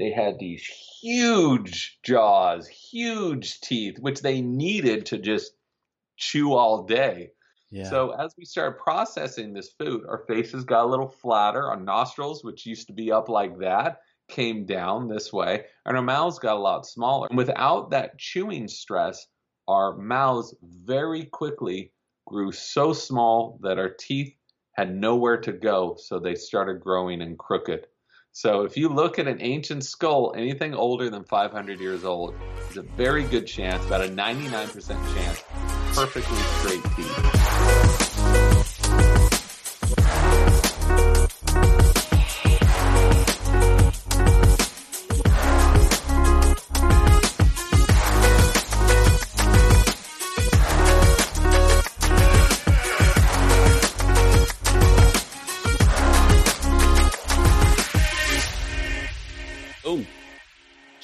they had these huge jaws, huge teeth, which they needed to just chew all day. Yeah. So as we started processing this food, our faces got a little flatter. Our nostrils, which used to be up like that, came down this way, and our mouths got a lot smaller. And without that chewing stress, our mouths very quickly grew so small that our teeth had nowhere to go, so they started growing and crooked. So if you look at an ancient skull, anything older than 500 years old, there's a very good chance, about a 99% chance, perfectly straight teeth.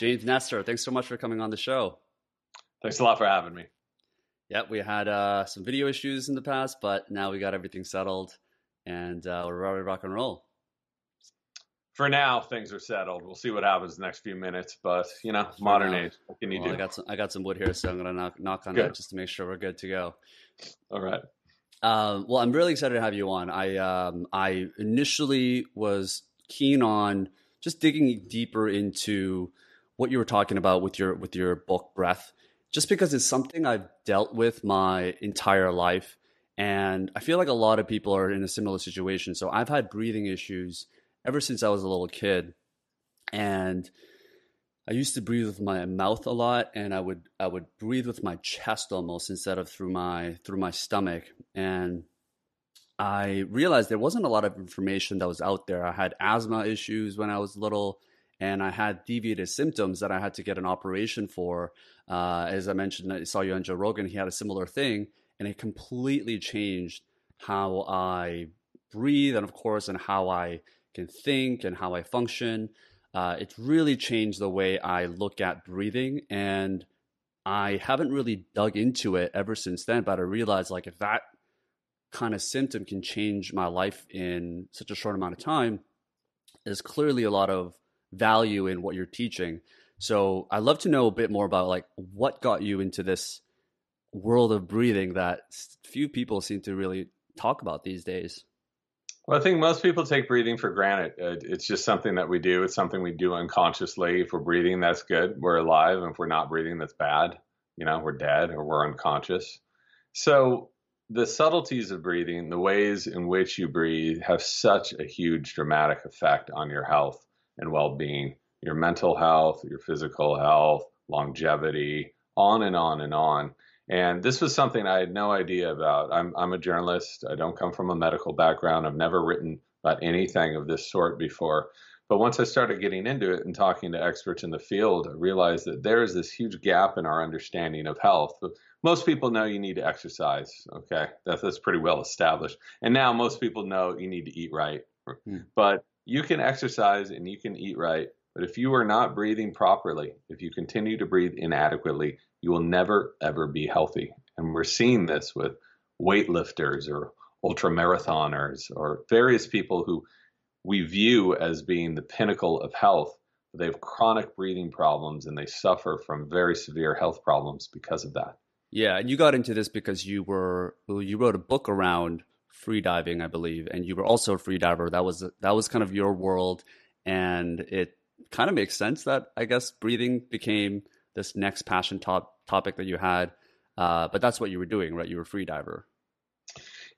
James Nestor, thanks so much for coming on the show. Thanks a lot for having me. Yep, we had uh, some video issues in the past, but now we got everything settled and uh, we're ready to rock and roll. For now, things are settled. We'll see what happens the next few minutes, but you know, modern now. age. What can you Well, I do? got some, I got some wood here, so I'm gonna knock knock on Good. that just to make sure we're good to go. All right. Um, well, I'm really excited to have you on. I um, I initially was keen on just digging deeper into what you were talking about with your with your book breath, just because it's something I've dealt with my entire life, and I feel like a lot of people are in a similar situation. So I've had breathing issues ever since I was a little kid, and I used to breathe with my mouth a lot, and I would I would breathe with my chest almost instead of through my through my stomach. And I realized there wasn't a lot of information that was out there. I had asthma issues when I was little, and I had deviated septum that I had to get an operation for. Uh, as I mentioned, I saw you on Joe Rogan. He had a similar thing, and it completely changed how I breathe, and of course, and how I can think and how I function uh, it's really changed the way I look at breathing. And I haven't really dug into it ever since then. But I realized like if that kind of symptom can change my life in such a short amount of time, there's clearly a lot of value in what you're teaching. So I'd love to know a bit more about like what got you into this world of breathing that few people seem to really talk about these days. Well, I think most people take breathing for granted. Uh, It's just something that we do. It's something we do unconsciously. If we're breathing, that's good. We're alive. And if we're not breathing, that's bad. You know, we're dead or we're unconscious. So the subtleties of breathing, the ways in which you breathe, have such a huge dramatic effect on your health and well-being, your mental health, your physical health, longevity, on and on and on. And this was something I had no idea about. I'm, I'm a journalist. I don't come from a medical background. I've never written about anything of this sort before. But once I started getting into it and talking to experts in the field, I realized that there is this huge gap in our understanding of health. Most people know you need to exercise. Okay, that's, that's pretty well established. And now most people know you need to eat right. Hmm. But you can exercise and you can eat right. But if you are not breathing properly, if you continue to breathe inadequately, you will never ever be healthy. And we're seeing this with weightlifters or ultra marathoners or various people who we view as being the pinnacle of health. They have chronic breathing problems and they suffer from very severe health problems because of that. Yeah, and you got into this because you were well, you wrote a book around free diving, I believe, and you were also a free diver. That was that was kind of your world, and it kind of makes sense that I guess breathing became this next passion top topic that you had. Uh, but that's what you were doing, right? You were a free diver.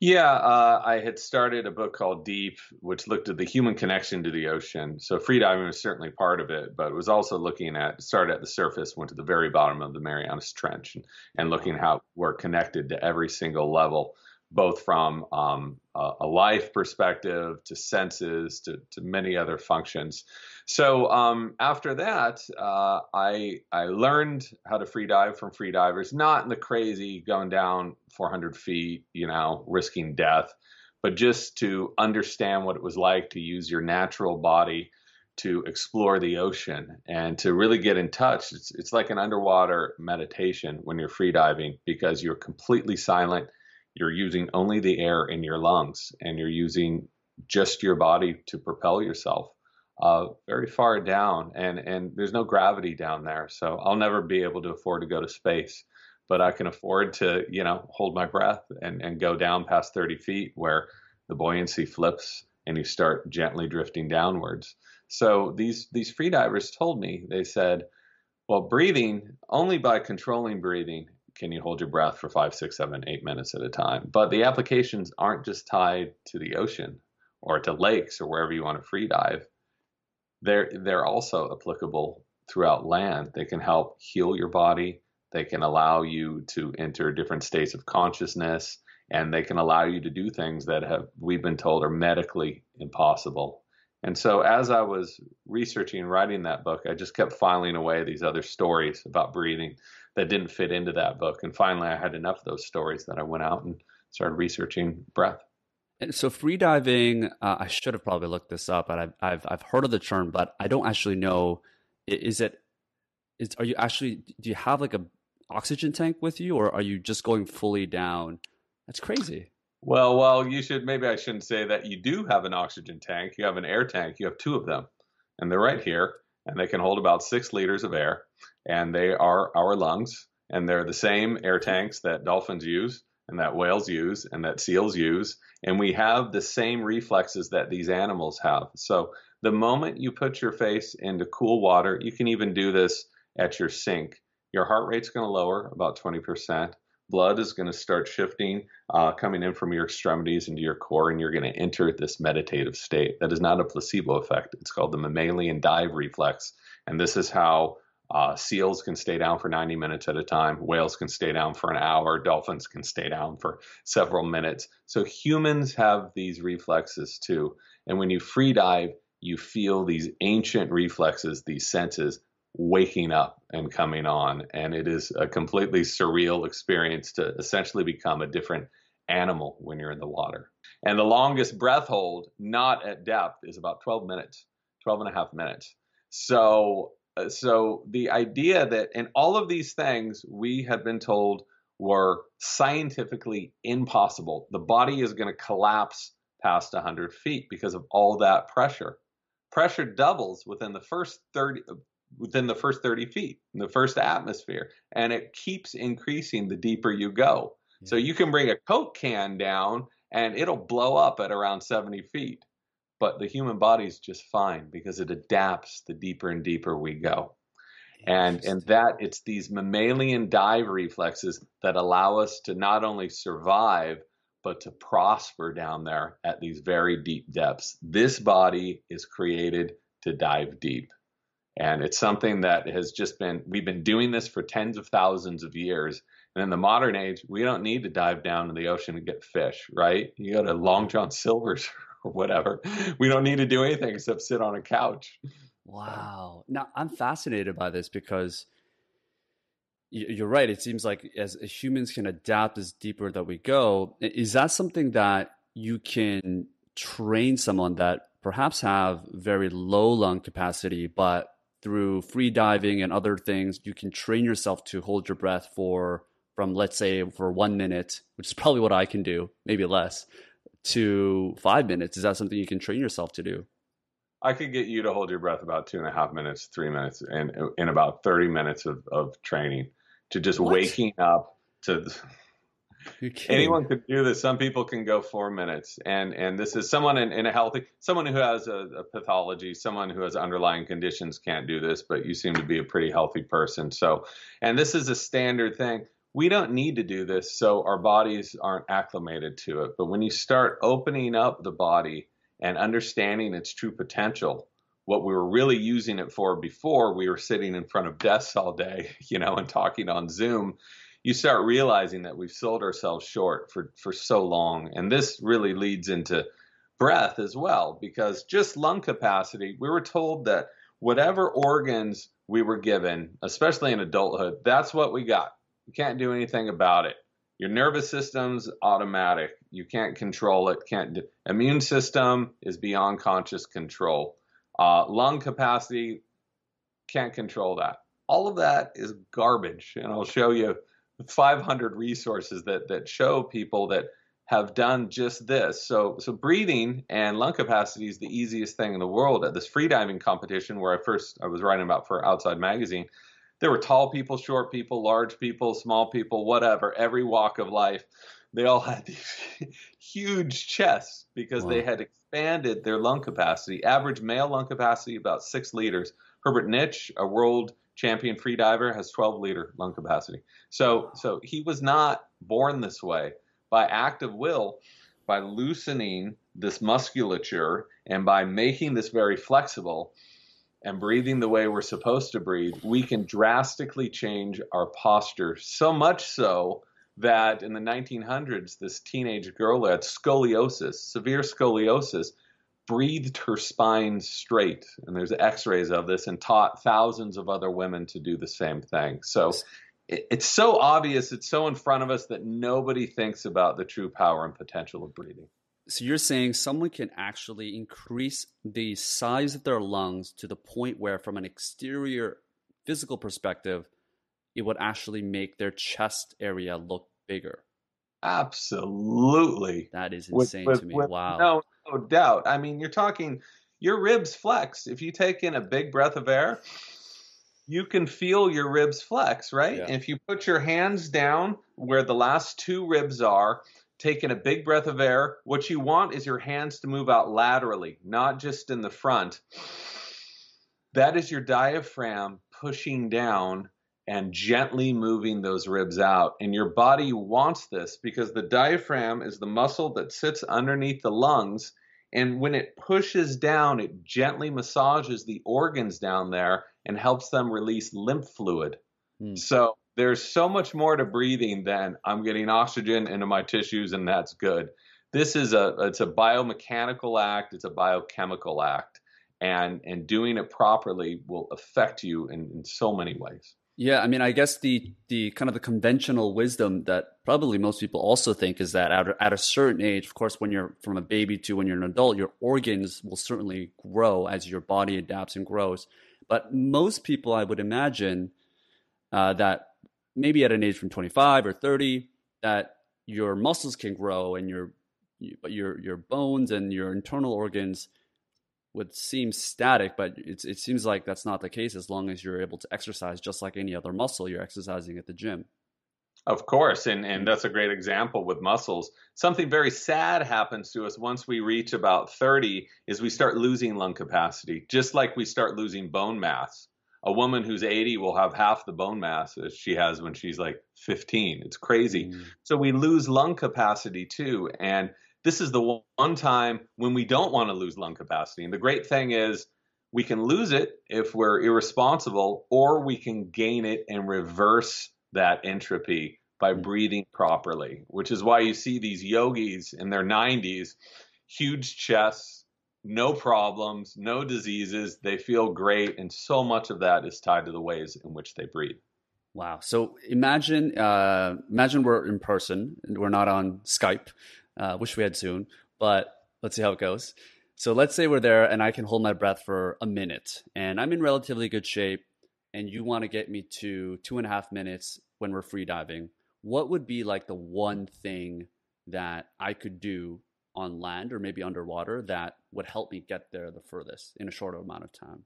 Yeah, uh, I had started a book called Deep, which looked at the human connection to the ocean. So freediving was certainly part of it, but it was also looking at started at the surface, went to the very bottom of the Marianas Trench, and, and looking how we're connected to every single level, both from um, a, a life perspective to senses to, to many other functions. So um, after that, uh, I I learned how to free dive from free divers, not in the crazy going down 400 feet, you know, risking death, but just to understand what it was like to use your natural body to explore the ocean and to really get in touch. It's, it's like an underwater meditation when you're free diving because you're completely silent. You're using only the air in your lungs and you're using just your body to propel yourself uh, very far down. And, and there's no gravity down there. So I'll never be able to afford to go to space. But I can afford to, you know, hold my breath and, and go down past 30 feet where the buoyancy flips and you start gently drifting downwards. So these these freedivers told me they said, well, breathing only by controlling breathing can you hold your breath for five, six, seven, eight minutes at a time. But the applications aren't just tied to the ocean or to lakes or wherever you want to free dive. They're they're also applicable throughout land. They can help heal your body. They can allow you to enter different states of consciousness, and they can allow you to do things that have we've been told are medically impossible and so as I was researching and writing that book, I just kept filing away these other stories about breathing that didn't fit into that book. And finally, I had enough of those stories that I went out and started researching breath. And so freediving, uh, I should have probably looked this up, but I've, I've, I've heard of the term, but I don't actually know. Is it? Is are you actually? Do you have like a oxygen tank with you, or are you just going fully down? That's crazy. Well, well, you should maybe I shouldn't say that you do have an oxygen tank. You have an air tank. You have two of them, and they're right here, and they can hold about six liters of air, and they are our lungs, and they're the same air tanks that dolphins use, and that whales use, and that seals use, and we have the same reflexes that these animals have. So the moment you put your face into cool water, you can even do this at your sink. Your heart rate's going to lower about 20% blood is going to start shifting, uh, coming in from your extremities into your core, and you're going to enter this meditative state. That is not a placebo effect. It's called the mammalian dive reflex. And this is how uh, seals can stay down for 90 minutes at a time, whales can stay down for an hour, dolphins can stay down for several minutes. So humans have these reflexes too. And when you free dive, you feel these ancient reflexes, these senses waking up and coming on. And it is a completely surreal experience to essentially become a different animal when you're in the water. And the longest breath hold, not at depth, is about 12 minutes, 12 and a half minutes. So, Uh, so the idea that, and all of these things we have been told were scientifically impossible. The body is going to collapse past 100 feet because of all that pressure. Pressure doubles within the first 30, uh, within the first 30 feet, in the first atmosphere, and it keeps increasing the deeper you go. Yeah. So you can bring a Coke can down and it'll blow up at around 70 feet. But the human body is just fine because it adapts the deeper and deeper we go. And and that it's these mammalian dive reflexes that allow us to not only survive but to prosper down there at these very deep depths. This body is created to dive deep. And it's something that has just been, we've been doing this for tens of thousands of years. And in the modern age, we don't need to dive down in the ocean and get fish, right? You go to Long John Silver's or whatever. We don't need to do anything except sit on a couch. Wow. Now, I'm fascinated by this because you're right. It seems like as humans can adapt as deeper that we go, is that something that you can train someone that perhaps have very low lung capacity, but through free diving and other things, you can train yourself to hold your breath for from let's say for one minute, which is probably what I can do, maybe less, to five minutes. Is that something you can train yourself to do? I could get you to hold your breath about two and a half minutes, three minutes, and in about thirty minutes of, of training to just what? waking up to Anyone could do this. Some people can go four minutes, and and this is someone in, in a healthy, someone who has a, a, pathology, someone who has underlying conditions can't do this, but you seem to be a pretty healthy person. So, and this is a standard thing. We don't need to do this, so our bodies aren't acclimated to it. But when you start opening up the body and understanding its true potential, what we were really using it for before we were sitting in front of desks all day, you know, and talking on Zoom you start realizing that we've sold ourselves short for, for so long. And this really leads into breath as well, because just lung capacity, we were told that whatever organs we were given, especially in adulthood, that's what we got. You can't do anything about it. Your nervous system's automatic. You can't control it. Can't do, immune system is beyond conscious control. Uh, lung capacity can't control that. All of that is garbage, and I'll show you 500 resources that that show people that have done just this. So, so breathing and lung capacity is the easiest thing in the world. At this freediving competition where I first I was writing about for Outside Magazine, there were tall people, short people, large people, small people, whatever, every walk of life. They all had these huge chests because wow. they had expanded their lung capacity. Average male lung capacity about six liters. Herbert Nitsch, a world champion freediver, has 12 liter lung capacity. So, so he was not born this way. By act of will, by loosening this musculature and by making this very flexible, and breathing the way we're supposed to breathe, we can drastically change our posture. So much so that in the 1900s, this teenage girl had scoliosis, severe scoliosis, breathed her spine straight. And there's x rays of this, and taught thousands of other women to do the same thing. So it's so obvious, it's so in front of us that nobody thinks about the true power and potential of breathing. So you're saying someone can actually increase the size of their lungs to the point where, from an exterior physical perspective, it would actually make their chest area look bigger. Absolutely. That is insane with, with, to me. With, wow. No, no doubt. I mean, you're talking your ribs flex. If you take in a big breath of air, you can feel your ribs flex, right? Yeah. If you put your hands down where the last two ribs are, taking a big breath of air. What you want is your hands to move out laterally, not just in the front. That is your diaphragm pushing down and gently moving those ribs out. And your body wants this because the diaphragm is the muscle that sits underneath the lungs. And when it pushes down, it gently massages the organs down there and helps them release lymph fluid. Mm. So there's so much more to breathing than I'm getting oxygen into my tissues and that's good. This is a it's a biomechanical act, it's a biochemical act, and and doing it properly will affect you in, in so many ways. Yeah, I mean, I guess the the kind of the conventional wisdom that probably most people also think is that at a, at a certain age, of course, when you're from a baby to when you're an adult, your organs will certainly grow as your body adapts and grows. But most people, I would imagine, uh, that maybe at an age from 25 or 30 that your muscles can grow and your your your bones and your internal organs would seem static, but it's, it seems like that's not the case as long as you're able to exercise just like any other muscle you're exercising at the gym. Of course, and, and that's a great example with muscles. Something very sad happens to us once we reach about 30 is we start losing lung capacity, just like we start losing bone mass a woman who's 80 will have half the bone mass as she has when she's like 15. It's crazy. Mm. So we lose lung capacity too. And this is the one time when we don't want to lose lung capacity. And the great thing is we can lose it if we're irresponsible, or we can gain it and reverse that entropy by mm. breathing properly, which is why you see these yogis in their 90s, huge chests, no problems, no diseases. They feel great, and so much of that is tied to the ways in which they breathe. Wow! So imagine, uh, imagine we're in person and we're not on Skype. Uh, wish we had soon, but let's see how it goes. So let's say we're there, and I can hold my breath for a minute, and I'm in relatively good shape, and you want to get me to two and a half minutes when we're free diving. What would be like the one thing that I could do on land or maybe underwater that would help me get there the furthest in a shorter amount of time?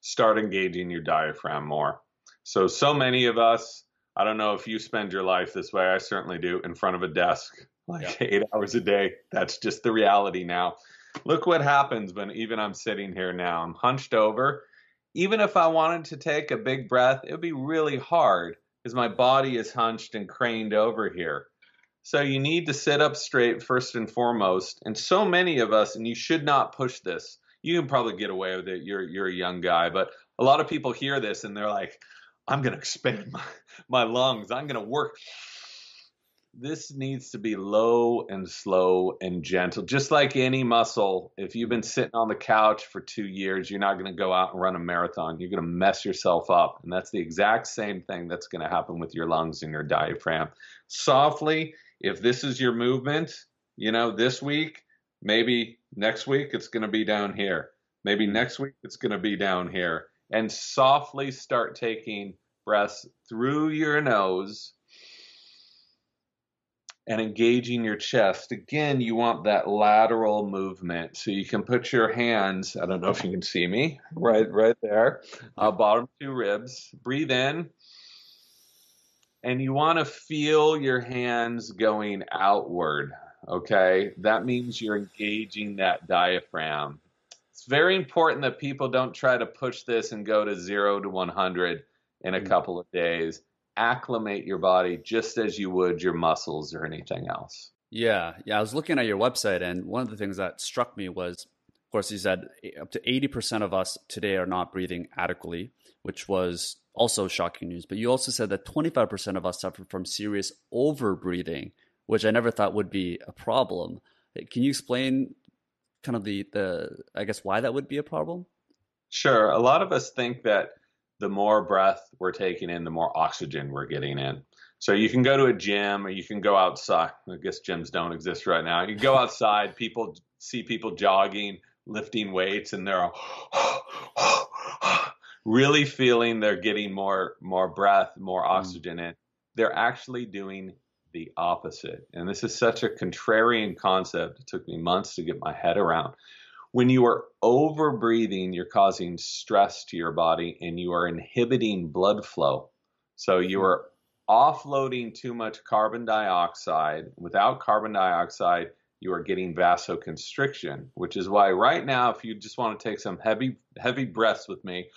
Start engaging your diaphragm more. So, so many of us, I don't know if you spend your life this way, I certainly do, in front of a desk like yeah. eight hours a day. That's just the reality now. Look what happens when even I'm sitting here now. I'm hunched over. Even if I wanted to take a big breath, it would be really hard because my body is hunched and craned over here. So you need to sit up straight first and foremost. And so many of us, and you should not push this. You can probably get away with it. You're you're a young guy, but a lot of people hear this and they're like, I'm to expand my, my lungs. I'm to work. This needs to be low and slow and gentle, just like any muscle. If you've been sitting on the couch for two years, you're not going to go out and run a marathon. You're going to mess yourself up. And that's the exact same thing that's going to happen with your lungs and your diaphragm. Softly, if this is your movement, you know, this week, maybe next week it's going to be down here. Maybe next week it's going to be down here and softly start taking breaths through your nose and engaging your chest. Again, you want that lateral movement. So you can put your hands, I don't know if you can see me, right right there, uh, bottom two ribs. Breathe in. And you want to feel your hands going outward. Okay. That means you're engaging that diaphragm it's very important that people don't try to push this and go to zero to 100 in a mm. couple of days. Acclimate your body just as you would your muscles or anything else. Yeah. Yeah. I was looking at your website, and one of the things that struck me was, course, you said up to 80% of us today are not breathing adequately, which was also shocking news. But you also said that 25% of us suffer from serious overbreathing, which I never thought would be a problem. Can you explain kind of the the I guess why that would be a problem? Sure. A lot of us think that the more breath we're taking in, the more oxygen we're getting in. So you can go to a gym or you can go outside. I guess gyms don't exist right now. You go outside, people see people jogging, lifting weights, and they're really feeling they're getting more more breath, more mm. oxygen mm. in. They're actually doing the opposite. And this is such a contrarian concept. It took me months to get my head around. When you are over breathing, you're causing stress to your body and you are inhibiting blood flow. So you are offloading too much carbon dioxide. Without carbon dioxide, you are getting vasoconstriction, which is why right now, if you just want to take some heavy, heavy breaths with me,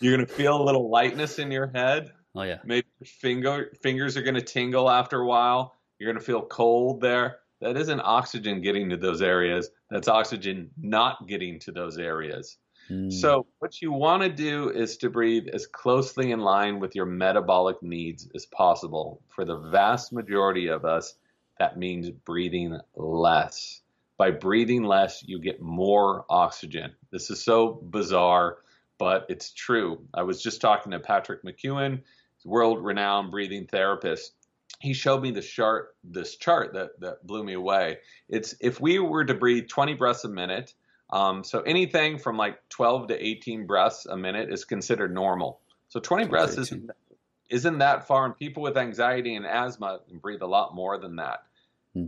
you're going to feel a little lightness in your head Oh yeah. Maybe finger fingers are going to tingle after a while. You're going to feel cold there. That isn't oxygen getting to those areas. That's oxygen not getting to those areas. Mm. So what you want to do is to breathe as closely in line with your metabolic needs as possible. For the vast majority of us, that means breathing less. By breathing less, you get more oxygen. This is so bizarre, but it's true. I was just talking to Patrick McKeown world renowned breathing therapist he showed me the chart this chart that that blew me away it's if we were to breathe 20 breaths a minute um, so anything from like 12 to 18 breaths a minute is considered normal so 20 breaths isn't isn't that far and people with anxiety and asthma can breathe a lot more than that hmm.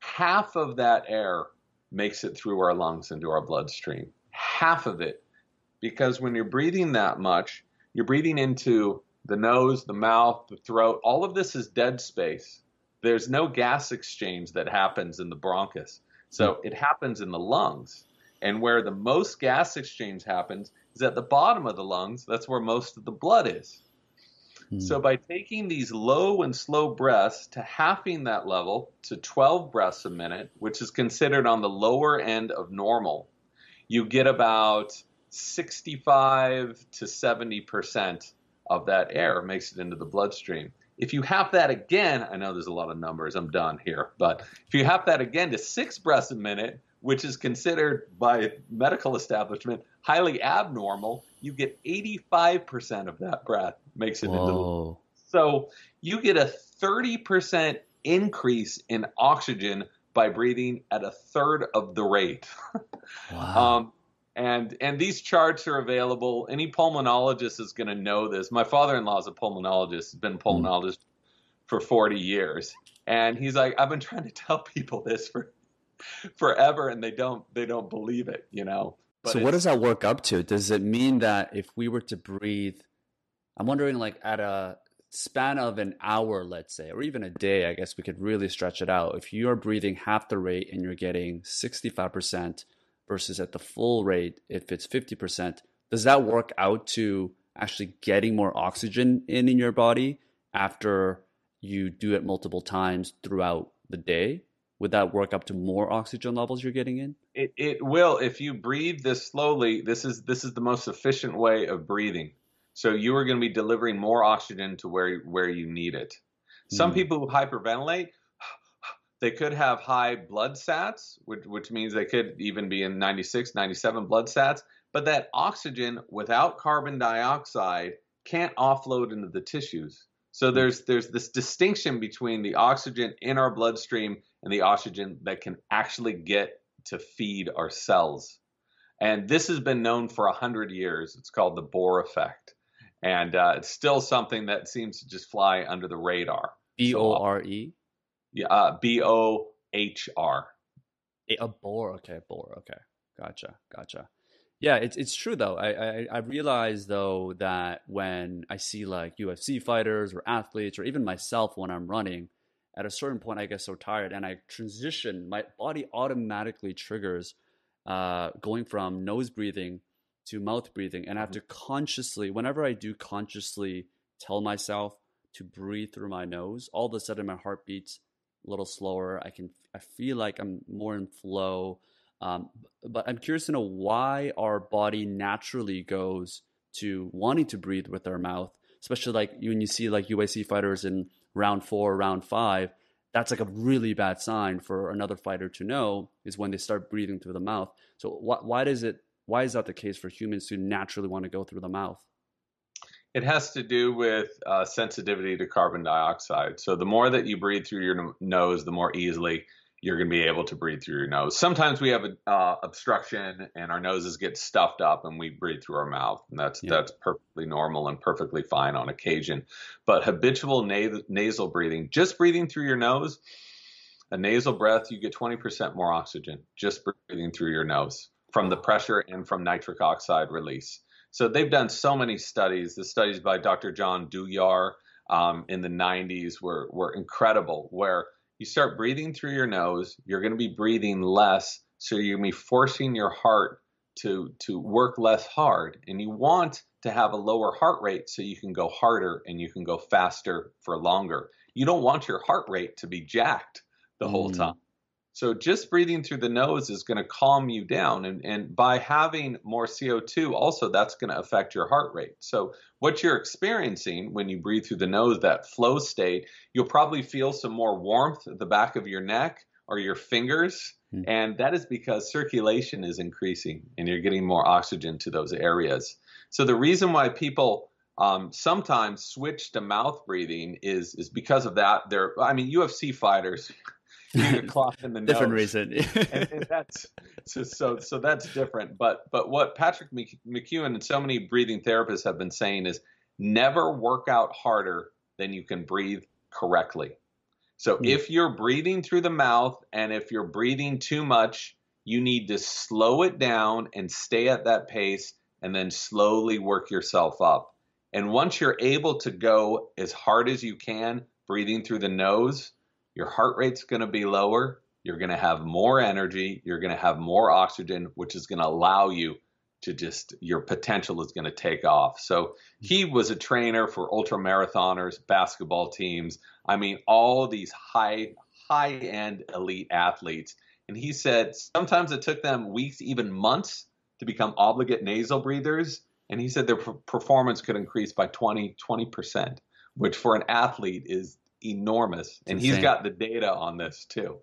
half of that air makes it through our lungs into our bloodstream half of it because when you're breathing that much you're breathing into the nose, the mouth, the throat, all of this is dead space. There's no gas exchange that happens in the bronchus. So hmm. it happens in the lungs. And where the most gas exchange happens is at the bottom of the lungs. That's where most of the blood is. Hmm. So by taking these low and slow breaths to halving that level to 12 breaths a minute, which is considered on the lower end of normal, you get about 65 to 70 percent of that air makes it into the bloodstream. If you have that again, I know there's a lot of numbers, I'm done here, but if you have that again to six breaths a minute, which is considered by medical establishment highly abnormal, you get 85% of that breath makes it Whoa. into the So you get a 30% increase in oxygen by breathing at a third of the rate. Wow. um, and and these charts are available. Any pulmonologist is going to know this. My father-in-law is a pulmonologist. He's been a hmm. pulmonologist mm. for 40 years, and he's like, I've been trying to tell people this for forever, and they don't they don't believe it. You know. But so what does that work up to? Does it mean that if we were to breathe, I'm wondering, like at a span of an hour, let's say, or even a day, I guess we could really stretch it out. If you are breathing half the rate and you're getting 65 percent versus at the full rate if it's 50%, does that work out to actually getting more oxygen in in your body after you do it multiple times throughout the day? Would that work up to more oxygen levels you're getting in? It it will if you breathe this slowly. This is this is the most efficient way of breathing. So you are going to be delivering more oxygen to where where you need it. Some mm. people who hyperventilate, they could have high blood sats, which which means they could even be in 96, 97 blood sats, but that oxygen without carbon dioxide can't offload into the tissues. So hmm. there's there's this distinction between the oxygen in our bloodstream and the oxygen that can actually get to feed our cells. And this has been known for a hundred years. It's called the Bohr effect, and uh, it's still something that seems to just fly under the radar. B O R E. Yeah, uh, B O H R. A Bohr. Okay, Bohr. Okay, gotcha, gotcha. Yeah, it's it's true though. I, I I realize though that when I see like UFC fighters or athletes or even myself when I'm running, at a certain point I get so tired and I transition. My body automatically triggers uh, going from nose breathing to mouth breathing, and I have mm-hmm. to consciously, whenever I do consciously tell myself to breathe through my nose, all of a sudden my heart beats a little slower. I can I feel like I'm more in flow. Um, but I'm curious to know why our body naturally goes to wanting to breathe with our mouth, especially like when you see like UFC fighters in round four, round five. That's like a really bad sign for another fighter to know is when they start breathing through the mouth. So wh- why does it? Why is that the case for humans who naturally want to go through the mouth? It has to do with uh, sensitivity to carbon dioxide. So the more that you breathe through your nose, the more easily you're going to be able to breathe through your nose. Sometimes we have an uh, obstruction and our noses get stuffed up and we breathe through our mouth, and that's yeah. that's perfectly normal and perfectly fine on occasion. But habitual na- nasal breathing, just breathing through your nose, a nasal breath, you get 20% more oxygen just breathing through your nose from the pressure and from nitric oxide release. So they've done so many studies. The studies by Dr. John Douillard um, in the 90s were were incredible, where you start breathing through your nose, you're going to be breathing less, so you're going to be forcing your heart to to work less hard, and you want to have a lower heart rate so you can go harder and you can go faster for longer. You don't want your heart rate to be jacked the mm. whole time. So just breathing through the nose is going to calm you down. And, and by having more CO2, also that's going to affect your heart rate. So what you're experiencing when you breathe through the nose, that flow state, you'll probably feel some more warmth at the back of your neck or your fingers. Mm. And that is because circulation is increasing and you're getting more oxygen to those areas. So the reason why people um, sometimes switch to mouth breathing is is because of that. They're, I mean, UFC fighters, a cloth in the different nose. reason. and, and, that's so, so so that's different. But but what Patrick McKeown and so many breathing therapists have been saying is never work out harder than you can breathe correctly. So mm. if you're breathing through the mouth and if you're breathing too much, you need to slow it down and stay at that pace and then slowly work yourself up. And once you're able to go as hard as you can, breathing through the nose, your heart rate's going to be lower. You're going to have more energy. You're going to have more oxygen, which is going to allow you to just, your potential is going to take off. So he was a trainer for ultra marathoners, basketball teams. I mean, all these high, high end elite athletes. And he said sometimes it took them weeks, even months to become obligate nasal breathers. And he said their performance could increase by 20, 20%, which for an athlete is enormous, and he's got the data on this too.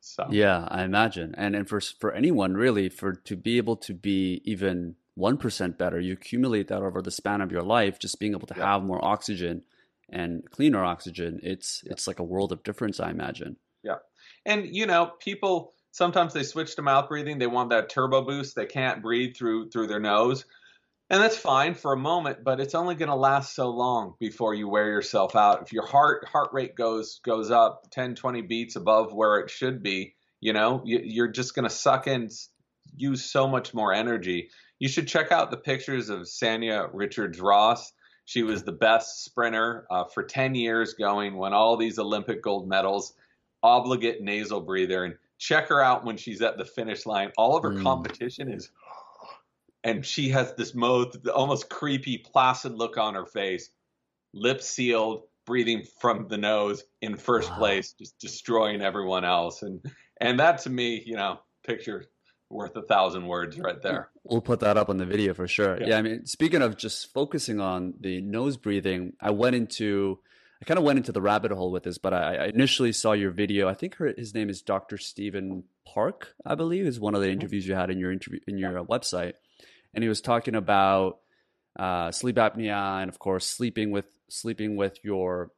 So yeah, I imagine, and and for for anyone really, for to be able to be even one percent better, you accumulate that over the span of your life. Just being able to yeah. have more oxygen and cleaner oxygen, it's yeah. it's like a world of difference, I imagine. Yeah, and you know, people sometimes they switch to mouth breathing. They want that turbo boost. They can't breathe through through their nose. And that's fine for a moment, but it's only going to last so long before you wear yourself out. If your heart heart rate goes goes up 10, 20 beats above where it should be, you know, you, are just going to suck in, use so much more energy. You should check out the pictures of Sanya Richards Ross. She was the best sprinter uh, for 10 years going, won all these Olympic gold medals, obligate nasal breather. And check her out when she's at the finish line. All of her mm. competition is and she has this most almost creepy, placid look on her face, lips sealed, breathing from the nose in first wow. place, just destroying everyone else. And and that to me, you know, picture worth a thousand words right there. We'll put that up on the video for sure. Yeah. yeah, I mean, speaking of just focusing on the nose breathing, I went into I kind of went into the rabbit hole with this, but I, I initially saw your video. I think her, his name is Dr. Stephen Park, I believe, is one of the mm-hmm. interviews you had in your interview in your website, and he was talking about uh, sleep apnea and, of course, sleeping with sleeping with your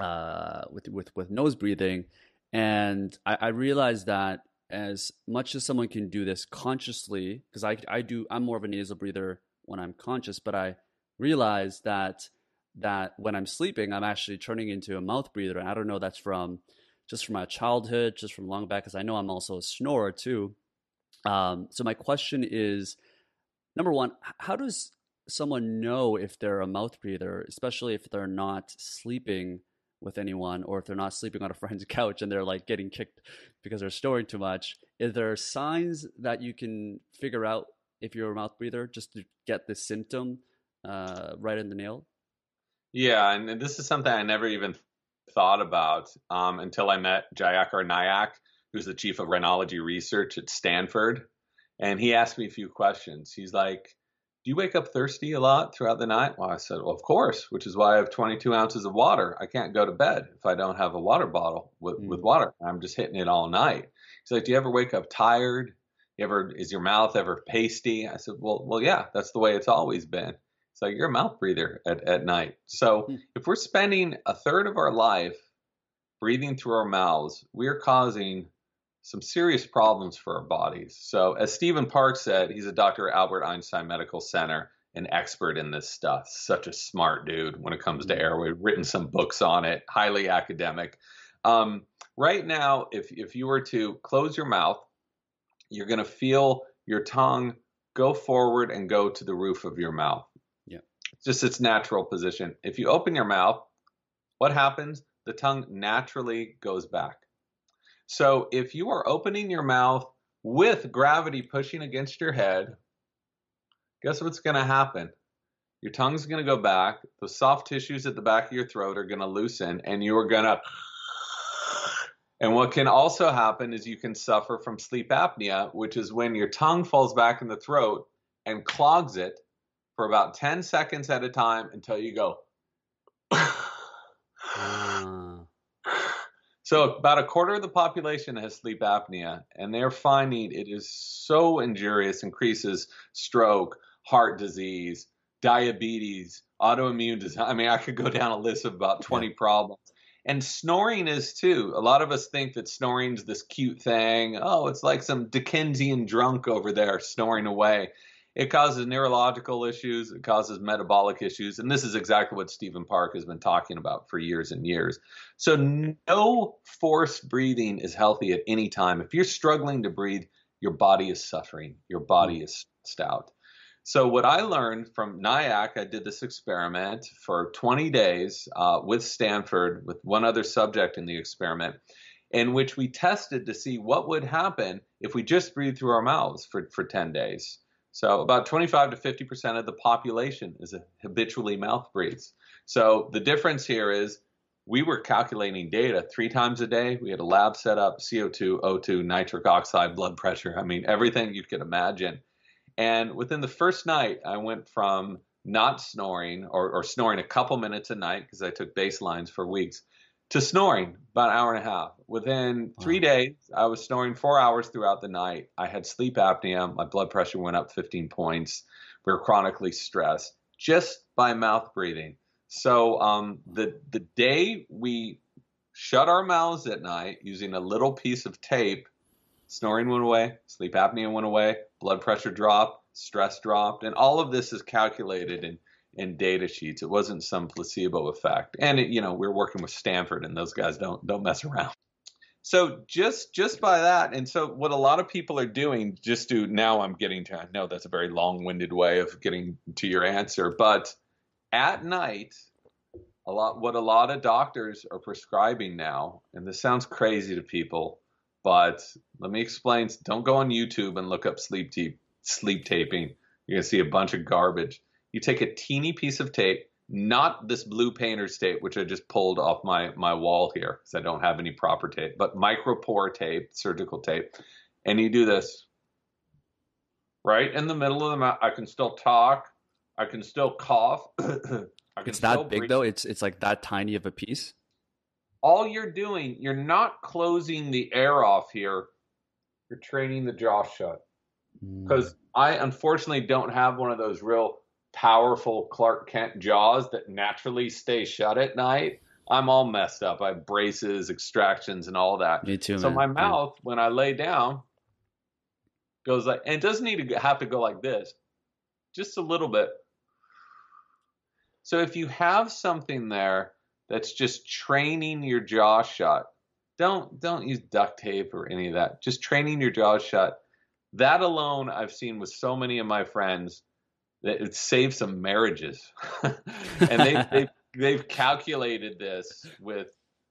uh, with with with nose breathing. And I, I realized that as much as someone can do this consciously, because I I do I'm more of a nasal breather when I'm conscious, but I realize that that when I'm sleeping, I'm actually turning into a mouth breather. And I don't know that's from just from my childhood, just from long back, because I know I'm also a snorer too. Um, so my question is, number one, how does someone know if they're a mouth breather, especially if they're not sleeping with anyone or if they're not sleeping on a friend's couch and they're like getting kicked because they're snoring too much? Is there signs that you can figure out if you're a mouth breather just to get the symptom uh, right in the nail? Yeah, and this is something I never even thought about um, until I met Jayakar Nayak, who's the chief of rhinology research at Stanford. And he asked me a few questions. He's like, Do you wake up thirsty a lot throughout the night? Well, I said, Well, of course, which is why I have 22 ounces of water. I can't go to bed if I don't have a water bottle with, mm. with water. I'm just hitting it all night. He's like, Do you ever wake up tired? You ever is your mouth ever pasty? I said, Well, well, yeah, that's the way it's always been. So you're a mouth breather at, at night. So hmm. if we're spending a third of our life breathing through our mouths, we're causing some serious problems for our bodies. So as Stephen Park said, he's a doctor at Albert Einstein Medical Center, an expert in this stuff. Such a smart dude when it comes to hmm. airway. Written some books on it, highly academic. Um, right now, if if you were to close your mouth, you're going to feel your tongue go forward and go to the roof of your mouth Yeah. just its natural position. If you open your mouth, what happens? The tongue naturally goes back. So if you are opening your mouth with gravity pushing against your head, guess what's going to happen? Your tongue's going to go back. The soft tissues at the back of your throat are going to loosen, and you are going to. And what can also happen is you can suffer from sleep apnea, which is when your tongue falls back in the throat and clogs it, for about 10 seconds at a time until you go. So about a quarter of the population has sleep apnea, and they're finding it is so injurious, increases stroke, heart disease, diabetes, autoimmune disease. I mean, I could go down a list of about 20 yeah. problems. And snoring is too. A lot of us think that snoring's this cute thing. Oh, it's like some Dickensian drunk over there snoring away it causes neurological issues, it causes metabolic issues, and this is exactly what Stephen Park has been talking about for years and years. So no forced breathing is healthy at any time. If you're struggling to breathe, your body is suffering, your body is stout. So what I learned from Nayak, I did this experiment for 20 days uh, with Stanford, with one other subject in the experiment, in which we tested to see what would happen if we just breathe through our mouths for, for 10 days. So about 25 to 50 percent of the population is habitually mouth breathes. So the difference here is we were calculating data three times a day. We had a lab set up, CO2, O2, nitric oxide, blood pressure. I mean, everything you could imagine. And within the first night, I went from not snoring or, or snoring a couple minutes a night because I took baselines for weeks to snoring about an hour and a half. Within three wow. days, I was snoring four hours throughout the night. I had sleep apnea. My blood pressure went up 15 points. We were chronically stressed just by mouth breathing. So um, the the day we shut our mouths at night using a little piece of tape, snoring went away, sleep apnea went away, blood pressure dropped, stress dropped, and all of this is calculated in in data sheets. It wasn't some placebo effect. And it, you know, we're working with Stanford, and those guys don't don't mess around. So just just by that, and so what a lot of people are doing, just to now I'm getting to. I know that's a very long-winded way of getting to your answer, but at night, a lot what a lot of doctors are prescribing now, and this sounds crazy to people, but let me explain. Don't go on YouTube and look up sleep sleep taping. You're gonna see a bunch of garbage you take a teeny piece of tape, not this blue painter's tape, which I just pulled off my my wall here because I don't have any proper tape, but micropore tape, surgical tape, and you do this right in the middle of the mouth. I can still talk, I can still cough. I can It's that big breathe. though. It's it's like that tiny of a piece. All you're doing, you're not closing the air off here. You're training the jaw shut. Mm. because I unfortunately don't have one of those real powerful Clark Kent jaws that naturally stay shut at night. I'm all messed up. I have braces, extractions, and all that. Me too, so man. my Yeah. mouth, when I lay down, goes like, and it doesn't need to have to go like this, just a little bit. So if you have something there that's just training your jaw shut, don't don't use duct tape or any of that. Just training your jaw shut. That alone, I've seen with so many of my friends it saves some marriages, and they they've, they've calculated this with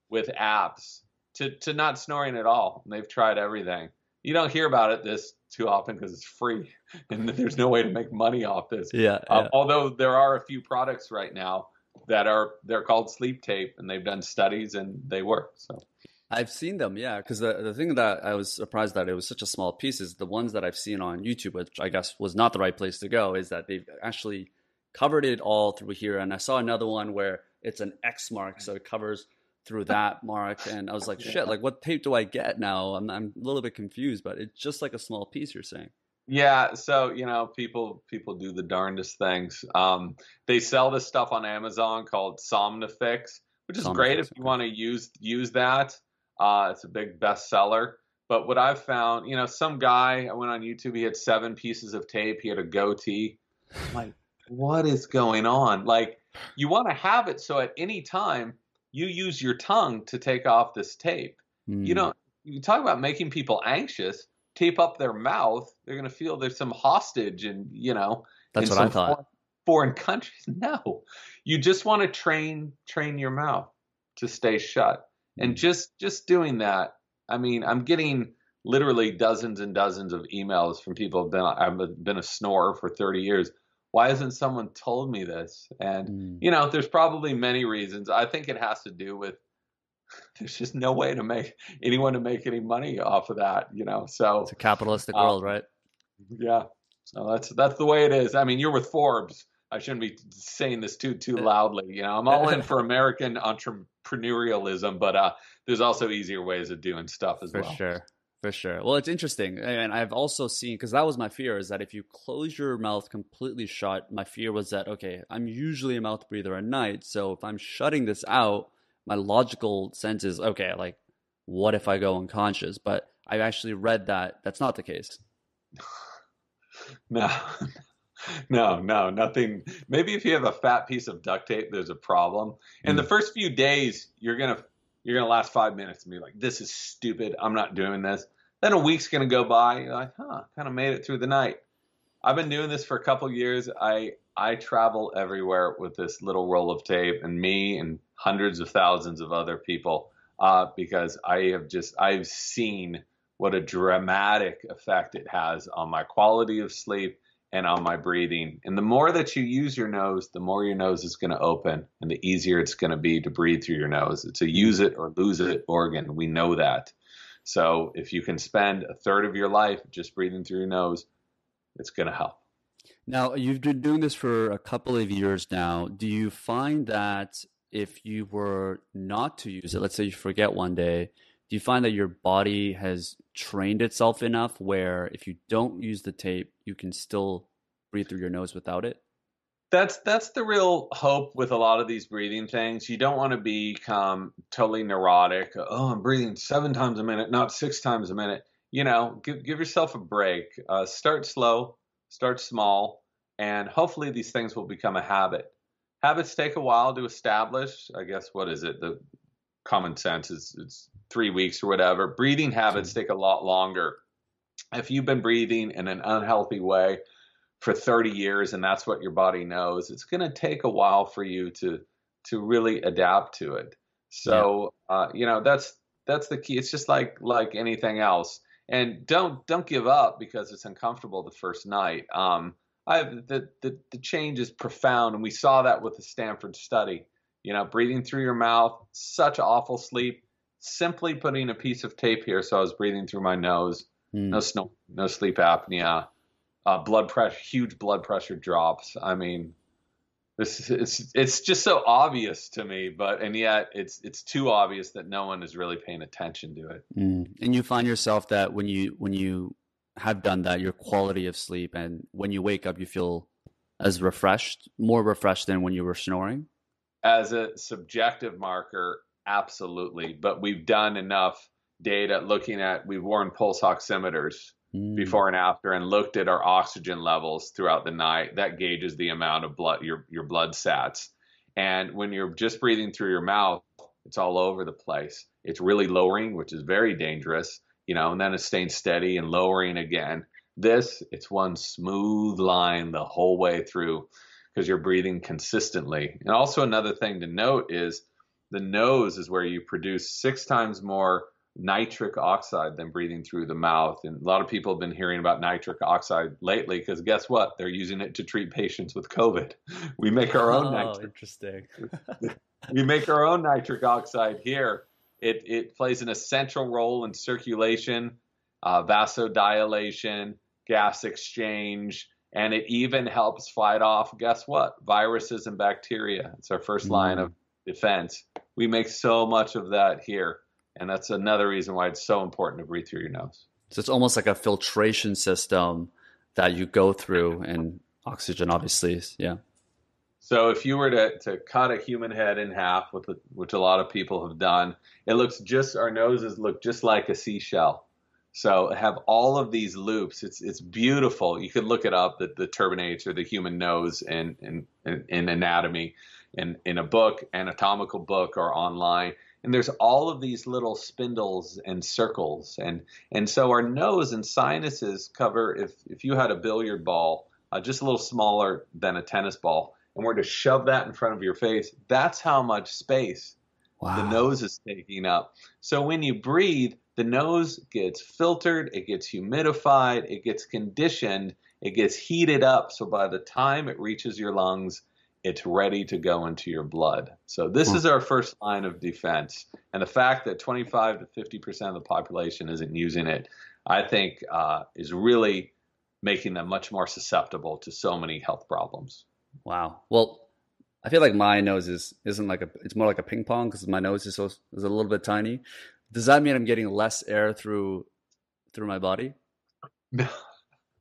with apps to to not snoring at all. And they've tried everything. You don't hear about it this too often because it's free, and there's no way to make money off this. Yeah, Um, yeah. although there are a few products right now that are they're called sleep tape, and they've done studies and they work. So I've seen them, yeah. Because the the thing that I was surprised that it was such a small piece is the ones that I've seen on YouTube, which I guess was not the right place to go, is that they've actually covered it all through here. And I saw another one where it's an X mark, so it covers through that mark. And I was like, shit, like what tape do I get now? I'm I'm a little bit confused, but it's just like a small piece. You're saying? yeah, so you know people people do the darndest things. Um, they sell this stuff on Amazon called Somnifix, which is great if you okay. want to use use that. Uh, it's a big bestseller. But what I've found, you know, some guy I went on YouTube. He had seven pieces of tape. He had a goatee. I'm like, what is going on? Like, you want to have it so at any time you use your tongue to take off this tape. Hmm. You know, you talk about making people anxious. Tape up their mouth. They're going to feel there's some hostage, and you know, That's what I thought. Foreign, foreign countries. No, you just want to train train your mouth to stay shut, Hmm. And just just doing that. I mean, I'm getting literally dozens and dozens of emails from people who've been I've been a snorer for 30 years. Why hasn't someone told me this? And Hmm. you know, there's probably many reasons. I think it has to do with there's just no way to make anyone to make any money off of that, you know. So It's a capitalistic Uh, world, right? yeah, so that's that's the way it is. I mean, you're with Forbes. I shouldn't be saying this too too loudly. You know, I'm all in for American entrepreneurialism, but uh, there's also easier ways of doing stuff as For well. For sure. For sure. Well, it's interesting. And I've also seen, because that was my fear, is that if you close your mouth completely shut, my fear was that, okay, I'm usually a mouth breather at night. So if I'm shutting this out, my logical sense is, okay, like, what if I go unconscious? But I've actually read that that's not the case. No, no, no, nothing. Maybe if you have a fat piece of duct tape, there's a problem. In the first few days, you're gonna you're gonna last five minutes and be like, "This is stupid. I'm not doing this." Then a week's gonna go by. You're like, "Huh, kind of made it through the night." I've been doing this for a couple years. I I travel everywhere with this little roll of tape, and me and hundreds of thousands of other people, uh, because I have just I've seen what a dramatic effect it has on my quality of sleep and on my breathing. And the more that you use your nose, the more your nose is going to open and the easier it's going to be to breathe through your nose. It's a use it or lose it organ. We know that. So if you can spend a third of your life just breathing through your nose, it's going to help. Now, you've been doing this for a couple of years now. Do you find that if you were not to use it, let's say you forget one day, do you find that your body has trained itself enough where if you don't use the tape, you can still breathe through your nose without it? That's that's the real hope with a lot of these breathing things. You don't want to become totally neurotic. Oh, I'm breathing seven times a minute, not six times a minute. You know, give give yourself a break. Uh, start slow, start small, and hopefully these things will become a habit. Habits take a while to establish. I guess what is it? The common sense is it's three weeks or whatever. Breathing habits take a lot longer. If you've been breathing in an unhealthy way for 30 years and that's what your body knows, it's going to take a while for you to to really adapt to it. So uh, you know that's that's the key. It's just like like anything else. And don't don't give up because it's uncomfortable the first night. Um, I, the, the the change is profound, and we saw that with the Stanford study. You know, breathing through your mouth, such awful sleep. Simply putting a piece of tape here, so I was breathing through my nose. Mm. No snow, no sleep apnea. Uh, blood pressure, huge blood pressure drops. I mean, this it's it's just so obvious to me but and yet it's it's too obvious that no one is really paying attention to it mm. and you find yourself that when you when you have done that your quality of sleep and when you wake up you feel as refreshed more refreshed than when you were snoring as a subjective marker absolutely but we've done enough data looking at we've worn pulse oximeters mm. before and after and looked at our oxygen levels throughout the night. That gauges the amount of blood your your blood sats. And when you're just breathing through your mouth, it's all over the place. It's really lowering, which is very dangerous, you know, and then it's staying steady and lowering again. This, it's one smooth line the whole way through because you're breathing consistently. And also another thing to note is the nose is where you produce six times more nitric oxide than breathing through the mouth. And a lot of people have been hearing about nitric oxide lately because guess what? They're using it to treat patients with COVID. We make our own. Oh, nitric. interesting. we make our own nitric oxide here. It it plays an essential role in circulation, uh, vasodilation, gas exchange, and it even helps fight off. Guess what? Viruses and bacteria. It's our first mm. line of defense. We make so much of that here. And that's another reason why it's so important to breathe through your nose. So it's almost like a filtration system that you go through, and oxygen, obviously, yeah. So if you were to, to cut a human head in half, with which a lot of people have done, it looks just our noses look just like a seashell. So have all of these loops. It's it's beautiful. You could look it up, the, the turbinates or the human nose in in, in, in anatomy, in in a book, anatomical book, or online and there's all of these little spindles and circles and and so our nose and sinuses cover if if you had a billiard ball uh, just a little smaller than a tennis ball and we're to shove that in front of your face that's how much space wow. the nose is taking up so when you breathe the nose gets filtered it gets humidified it gets conditioned it gets heated up so by the time it reaches your lungs it's ready to go into your blood. So this hmm. is our first line of defense. And the fact that 25 to 50 percent of the population isn't using it, I think, uh, is really making them much more susceptible to so many health problems. Wow. Well, I feel like my nose is isn't like a. It's more like a ping pong because my nose is so is a little bit tiny. Does that mean I'm getting less air through through my body? No.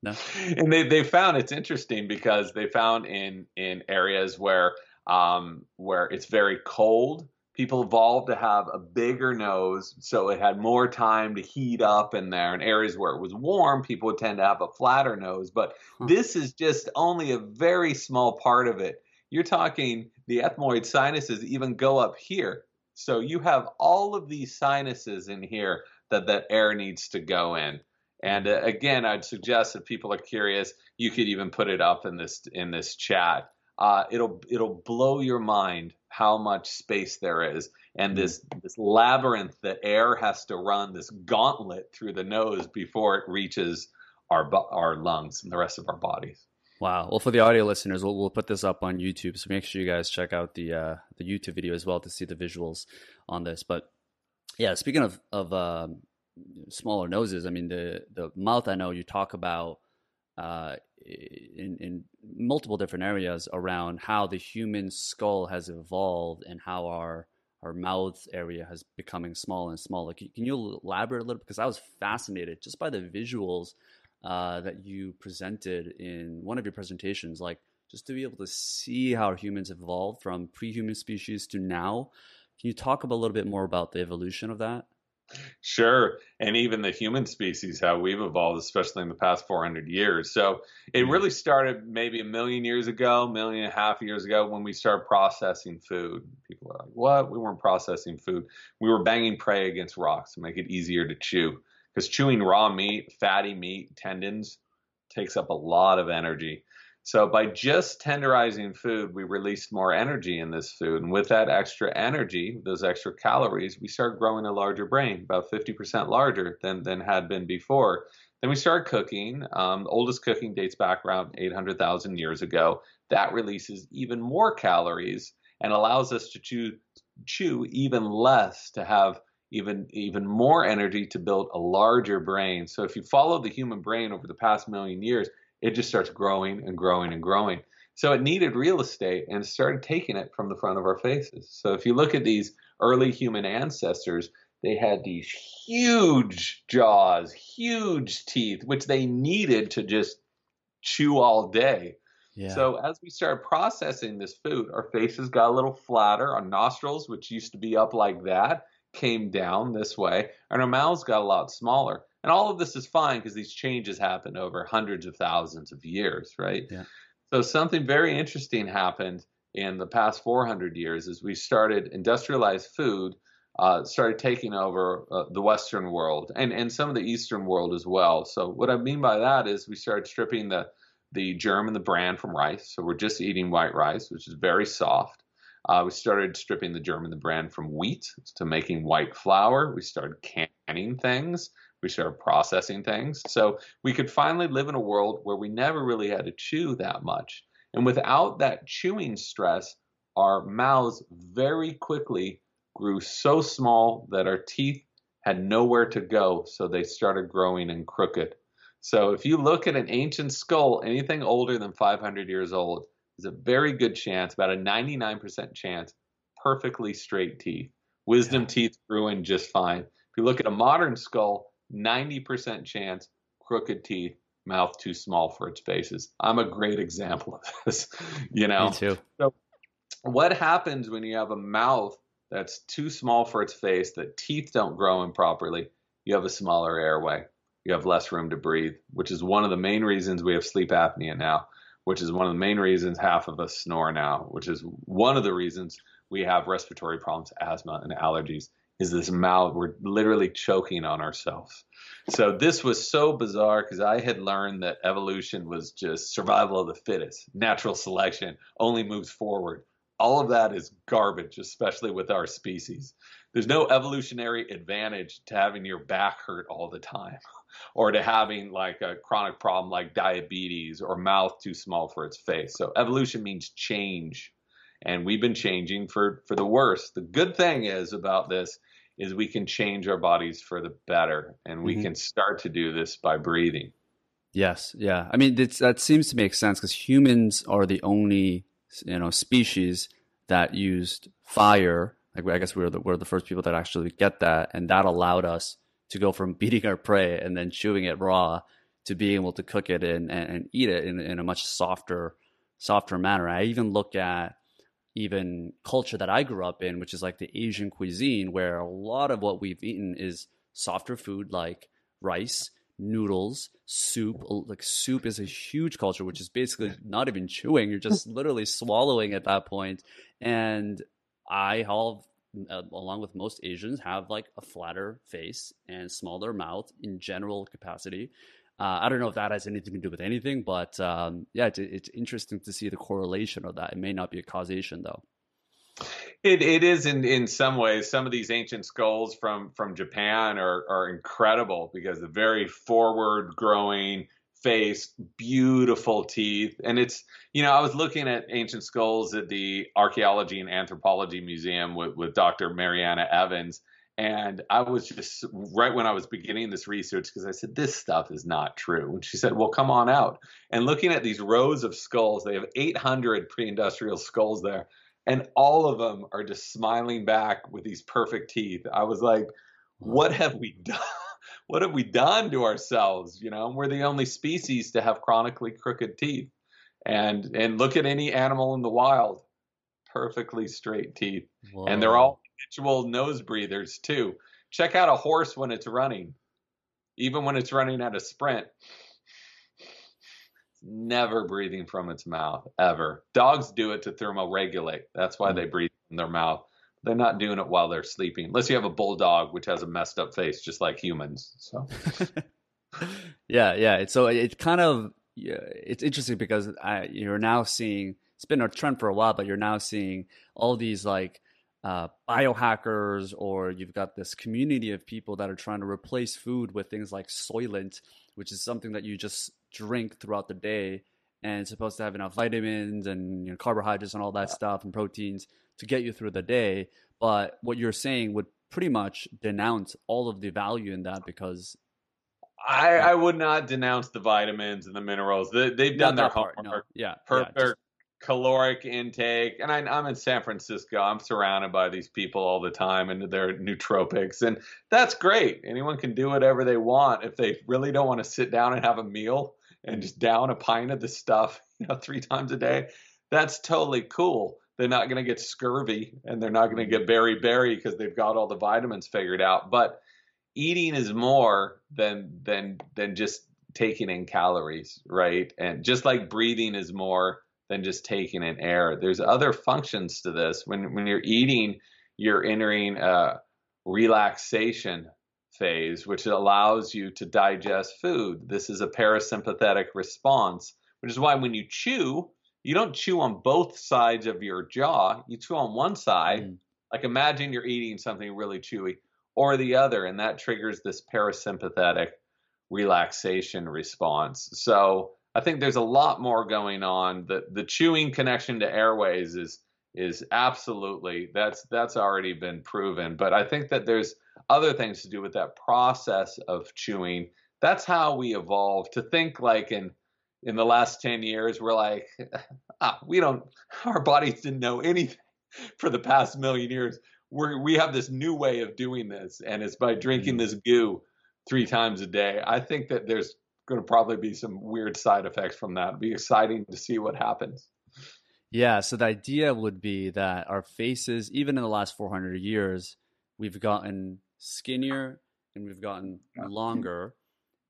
No. And they, they found it's interesting because they found in in areas where um, where it's very cold, people evolved to have a bigger nose, so it had more time to heat up in there. In areas where it was warm, people would tend to have a flatter nose. But huh. this is just only a very small part of it. You're talking the ethmoid sinuses even go up here. So you have all of these sinuses in here that that air needs to go in. And uh, again, I'd suggest if people are curious, you could even put it up in this in this chat. Uh, it'll it'll blow your mind how much space there is, and this this labyrinth that air has to run, this gauntlet through the nose before it reaches our our lungs and the rest of our bodies. Wow. Well, for the audio listeners, we'll, we'll put this up on YouTube, so make sure you guys check out the uh, the YouTube video as well to see the visuals on this. But yeah, speaking of of um, smaller noses. I mean, the the mouth. I know you talk about uh, in in multiple different areas around how the human skull has evolved and how our our mouth area has becoming smaller and smaller. Can, can you elaborate a little? Because I was fascinated just by the visuals uh, that you presented in one of your presentations. Like just to be able to see how humans evolved from pre-human species to now. Can you talk a little bit more about the evolution of that? Sure. And even the human species, how we've evolved, especially in the past 400 years. So it mm-hmm. really started maybe a million years ago, million and a half years ago when we started processing food. People are like, what? We weren't processing food. We were banging prey against rocks to make it easier to chew. Because chewing raw meat, fatty meat, tendons takes up a lot of energy. So by just tenderizing food, we released more energy in this food. And with that extra energy, those extra calories, we start growing a larger brain, about 50% larger than, than had been before. Then we start cooking. Um, oldest cooking dates back around 800,000 years ago. That releases even more calories and allows us to chew, chew even less to have even even more energy to build a larger brain. So if you follow the human brain over the past million years, it just starts growing and growing and growing. So it needed real estate and started taking it from the front of our faces. So if you look at these early human ancestors, they had these huge jaws, huge teeth, which they needed to just chew all day. Yeah. So as we started processing this food, our faces got a little flatter. Our nostrils, which used to be up like that, came down this way, and our mouths got a lot smaller. And all of this is fine because these changes happen over hundreds of thousands of years, right? Yeah. So something very interesting happened in the past 400 years as we started industrialized food uh, started taking over uh, the Western world and, and some of the Eastern world as well. So what I mean by that is we started stripping the the germ and the bran from rice. So we're just eating white rice, which is very soft. Uh, we started stripping the germ and the bran from wheat to making white flour. We started canning things. We started processing things. So we could finally live in a world where we never really had to chew that much. And without that chewing stress, our mouths very quickly grew so small that our teeth had nowhere to go, so they started growing and crooked. So if you look at an ancient skull, anything older than 500 years old, is a very good chance, about a 99% chance, perfectly straight teeth. Wisdom yeah. teeth grew in just fine. If you look at a modern skull, 90% chance, crooked teeth, mouth too small for its faces. I'm a great example of this, you know. Me too. So what happens when you have a mouth that's too small for its face, that teeth don't grow in properly, you have a smaller airway. You have less room to breathe, which is one of the main reasons we have sleep apnea now, which is one of the main reasons half of us snore now, which is one of the reasons we have respiratory problems, asthma, and allergies. Is this mouth? We're literally choking on ourselves. So this was so bizarre because I had learned that evolution was just survival of the fittest, natural selection only moves forward all of that is garbage, especially with our species. There's no evolutionary advantage to having your back hurt all the time or to having like a chronic problem like diabetes or mouth too small for its face. So evolution means change. And we've been changing for, for the worse. The good thing is about this is we can change our bodies for the better and we mm-hmm. can start to do this by breathing. Yes, yeah. I mean, that seems to make sense because humans are the only you know species that used fire. Like I guess we were the, we're the first people that actually get that, and that allowed us to go from beating our prey and then chewing it raw to being able to cook it and, and, eat it in, in a much softer softer manner. I even look at even culture that I grew up in, which is like the Asian cuisine, where a lot of what we've eaten is softer food like rice noodles, soup. Like soup is a huge culture, which is basically not even chewing. You're just literally swallowing at that point. And I have, uh, along with most Asians, have like a flatter face and smaller mouth in general capacity. Uh, I don't know if that has anything to do with anything, but um, yeah, it's, it's interesting to see the correlation of that. It may not be a causation though. It it is in in some ways. Some of these ancient skulls from from Japan are are incredible because the very forward growing face, beautiful teeth, and it's you know I was looking at ancient skulls at the Archaeology and Anthropology Museum with with Dr. Marianna Evans. And I was just right when I was beginning this research because I said, this stuff is not true. And she said, well, come on out. And looking at these rows of skulls, they have 800 pre industrial skulls there and all of them are just smiling back with these perfect teeth. I was like, what have we done? What have we done to ourselves? You know, we're the only species to have chronically crooked teeth. And and look at any animal in the wild, perfectly straight teeth. Whoa. And they're all habitual nose breathers too. Check out a horse when it's running. Even when it's running at a sprint, never breathing from its mouth ever. Dogs do it to thermoregulate. That's why they mm. breathe in their mouth. They're not doing it while they're sleeping, unless you have a bulldog, which has a messed up face, just like humans. So, yeah, yeah. It's, so it kind of it's interesting because I, you're now seeing it's been a trend for a while, but you're now seeing all these like uh, biohackers, or you've got this community of people that are trying to replace food with things like Soylent, which is something that you just drink throughout the day, and supposed to have enough vitamins and you know, carbohydrates and all that stuff and proteins to get you through the day. But what you're saying would pretty much denounce all of the value in that because I, I would not denounce the vitamins and the minerals. They, they've done their part, homework. No. Yeah, perfect yeah, just, caloric intake. And I, I'm in San Francisco. I'm surrounded by these people all the time and their nootropics, and that's great. Anyone can do whatever they want if they really don't want to sit down and have a meal and just down a pint of the stuff, you know, three times a day. That's totally cool. They're not going to get scurvy and they're not going to get beriberi because they've got all the vitamins figured out. But eating is more than than than just taking in calories, right? And just like breathing is more than just taking in air. There's other functions to this. When when you're eating, you're entering a relaxation phase, which allows you to digest food. This is a parasympathetic response, which is why when you chew, you don't chew on both sides of your jaw. You chew on one side. Mm. Like imagine you're eating something really chewy, or the other, and that triggers this parasympathetic relaxation response. So I think there's a lot more going on. The the chewing connection to airways is is absolutely that's that's already been proven. But I think that there's other things to do with that process of chewing. That's how we evolved. To think like in in the last 10 years we're like ah, we don't our bodies didn't know anything for the past million years. We we have this new way of doing this and it's by drinking mm. this goo three times a day. I think that there's going to probably be some weird side effects from that. It'd be exciting to see what happens. Yeah so the idea would be that our faces even in the last 400 years we've gotten skinnier and we've gotten longer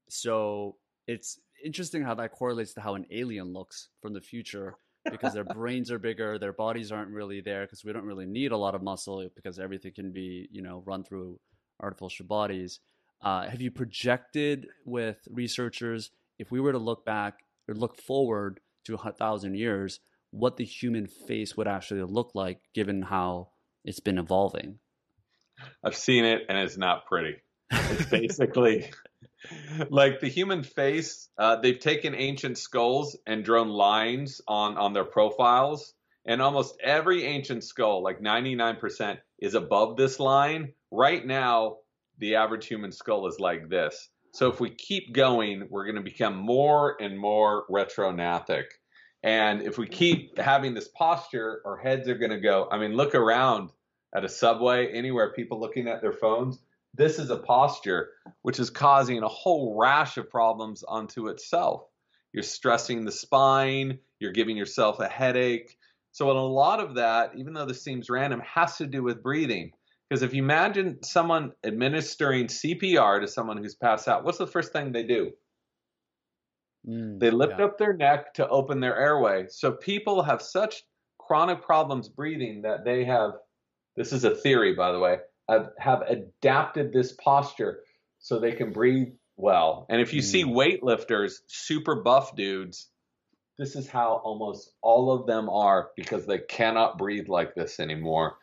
so it's interesting how that correlates to how an alien looks from the future because their brains are bigger, their bodies aren't really there because we don't really need a lot of muscle because everything can be, you know, run through artificial bodies. Uh, have you projected with researchers if we were to look back or look forward to a thousand years, what the human face would actually look like given how it's been evolving? I've seen it and it's not pretty. It's basically like the human face, uh, they've taken ancient skulls and drawn lines on on their profiles, and almost every ancient skull, like 99%, is above this line. Right now, the average human skull is like this. So if we keep going, we're going to become more and more retrognathic. And if we keep having this posture, our heads are going to go. I mean, look around at a subway, anywhere, people looking at their phones this is a posture which is causing a whole rash of problems onto itself. You're stressing the spine, you're giving yourself a headache. So, a lot of that, even though this seems random, has to do with breathing. Because if you imagine someone administering CPR to someone who's passed out, what's the first thing they do? Mm, they lift yeah. up their neck to open their airway. So, people have such chronic problems breathing that they have this is a theory, by the way have, have adapted this posture so they can breathe well. And if you mm. see weightlifters, super buff dudes, this is how almost all of them are because they cannot breathe like this anymore.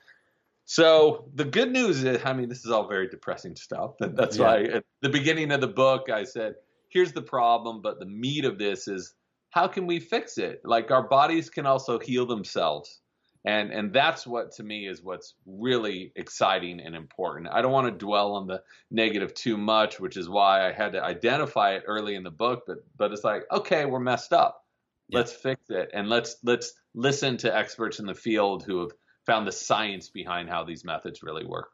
So the good news is, I mean, this is all very depressing stuff. That's yeah. why at the beginning of the book I said, here's the problem, but the meat of this is how can we fix it? Like our bodies can also heal themselves and and that's what to me is what's really exciting and important. I don't want to dwell on the negative too much which is why i had to identify it early in the book but but it's like okay we're messed up. Yeah. let's fix it and let's let's listen to experts in the field who have found the science behind how these methods really work.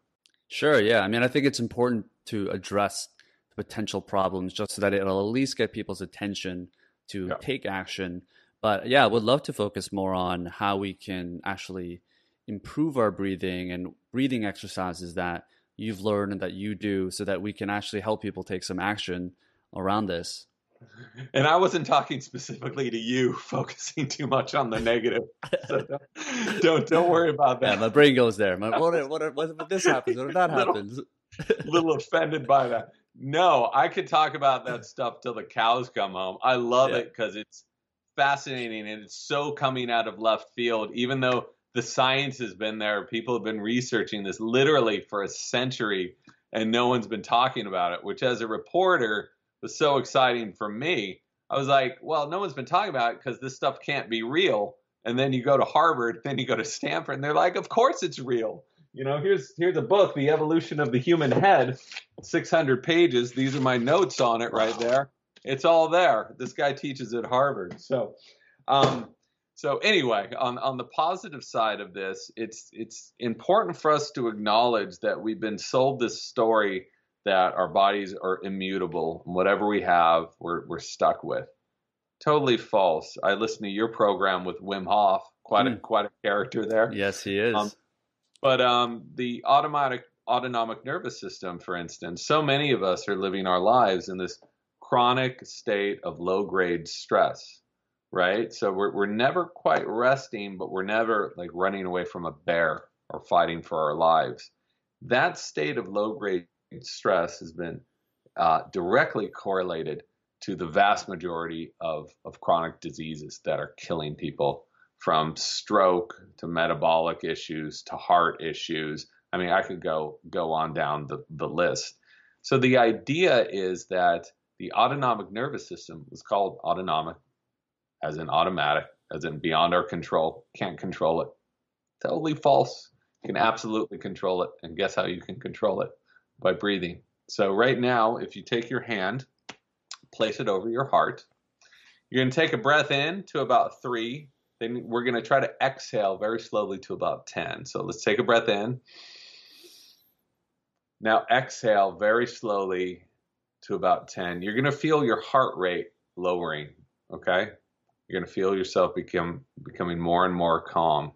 Sure yeah. I mean i think it's important to address the potential problems just so that it'll at least get people's attention to yeah. take action but yeah, I would love to focus more on how we can actually improve our breathing and breathing exercises that you've learned and that you do so that we can actually help people take some action around this. And I wasn't talking specifically to you, focusing too much on the negative. So don't, don't, don't worry about that. Yeah, my brain goes there. My, what, if, what, if, what if this happens? What if that happens? A little offended by that. No, I could talk about that stuff till the cows come home. I love yeah. it because it's fascinating and it's so coming out of left field, even though the science has been there. People have been researching this literally for a century and no one's been talking about it, which as a reporter, was so exciting for me. I was like, well, no one's been talking about it because this stuff can't be real. And then you go to Harvard, then you go to Stanford, and they're like, of course it's real. You know, here's here's a book, The Evolution of the Human Head, 600 pages. These are my notes on it right there. It's all there. This guy teaches at Harvard. So, um, so anyway, on on the positive side of this, it's it's important for us to acknowledge that we've been sold this story that our bodies are immutable. and Whatever we have, we're we're stuck with. Totally false. I listened to your program with Wim Hof. Quite mm. a quite a character there. Yes, he is. Um, but um, the automatic autonomic nervous system, for instance, so many of us are living our lives in this chronic state of low grade stress, right? So we're, we're never quite resting, but we're never like running away from a bear or fighting for our lives. That state of low grade stress has been uh, directly correlated to the vast majority of, of chronic diseases that are killing people from stroke to metabolic issues to heart issues. I mean, I could go go on down the, the list. So the idea is that the autonomic nervous system was called autonomic, as in automatic, as in beyond our control, can't control it. Totally false. You can absolutely control it. And guess how you can control it? By breathing. So right now, if you take your hand, place it over your heart, you're going to take a breath in to about three, then we're going to try to exhale very slowly to about 10. So let's take a breath in. Now exhale very slowly to about 10. You're going to feel your heart rate lowering, okay? You're going to feel yourself become becoming more and more calm.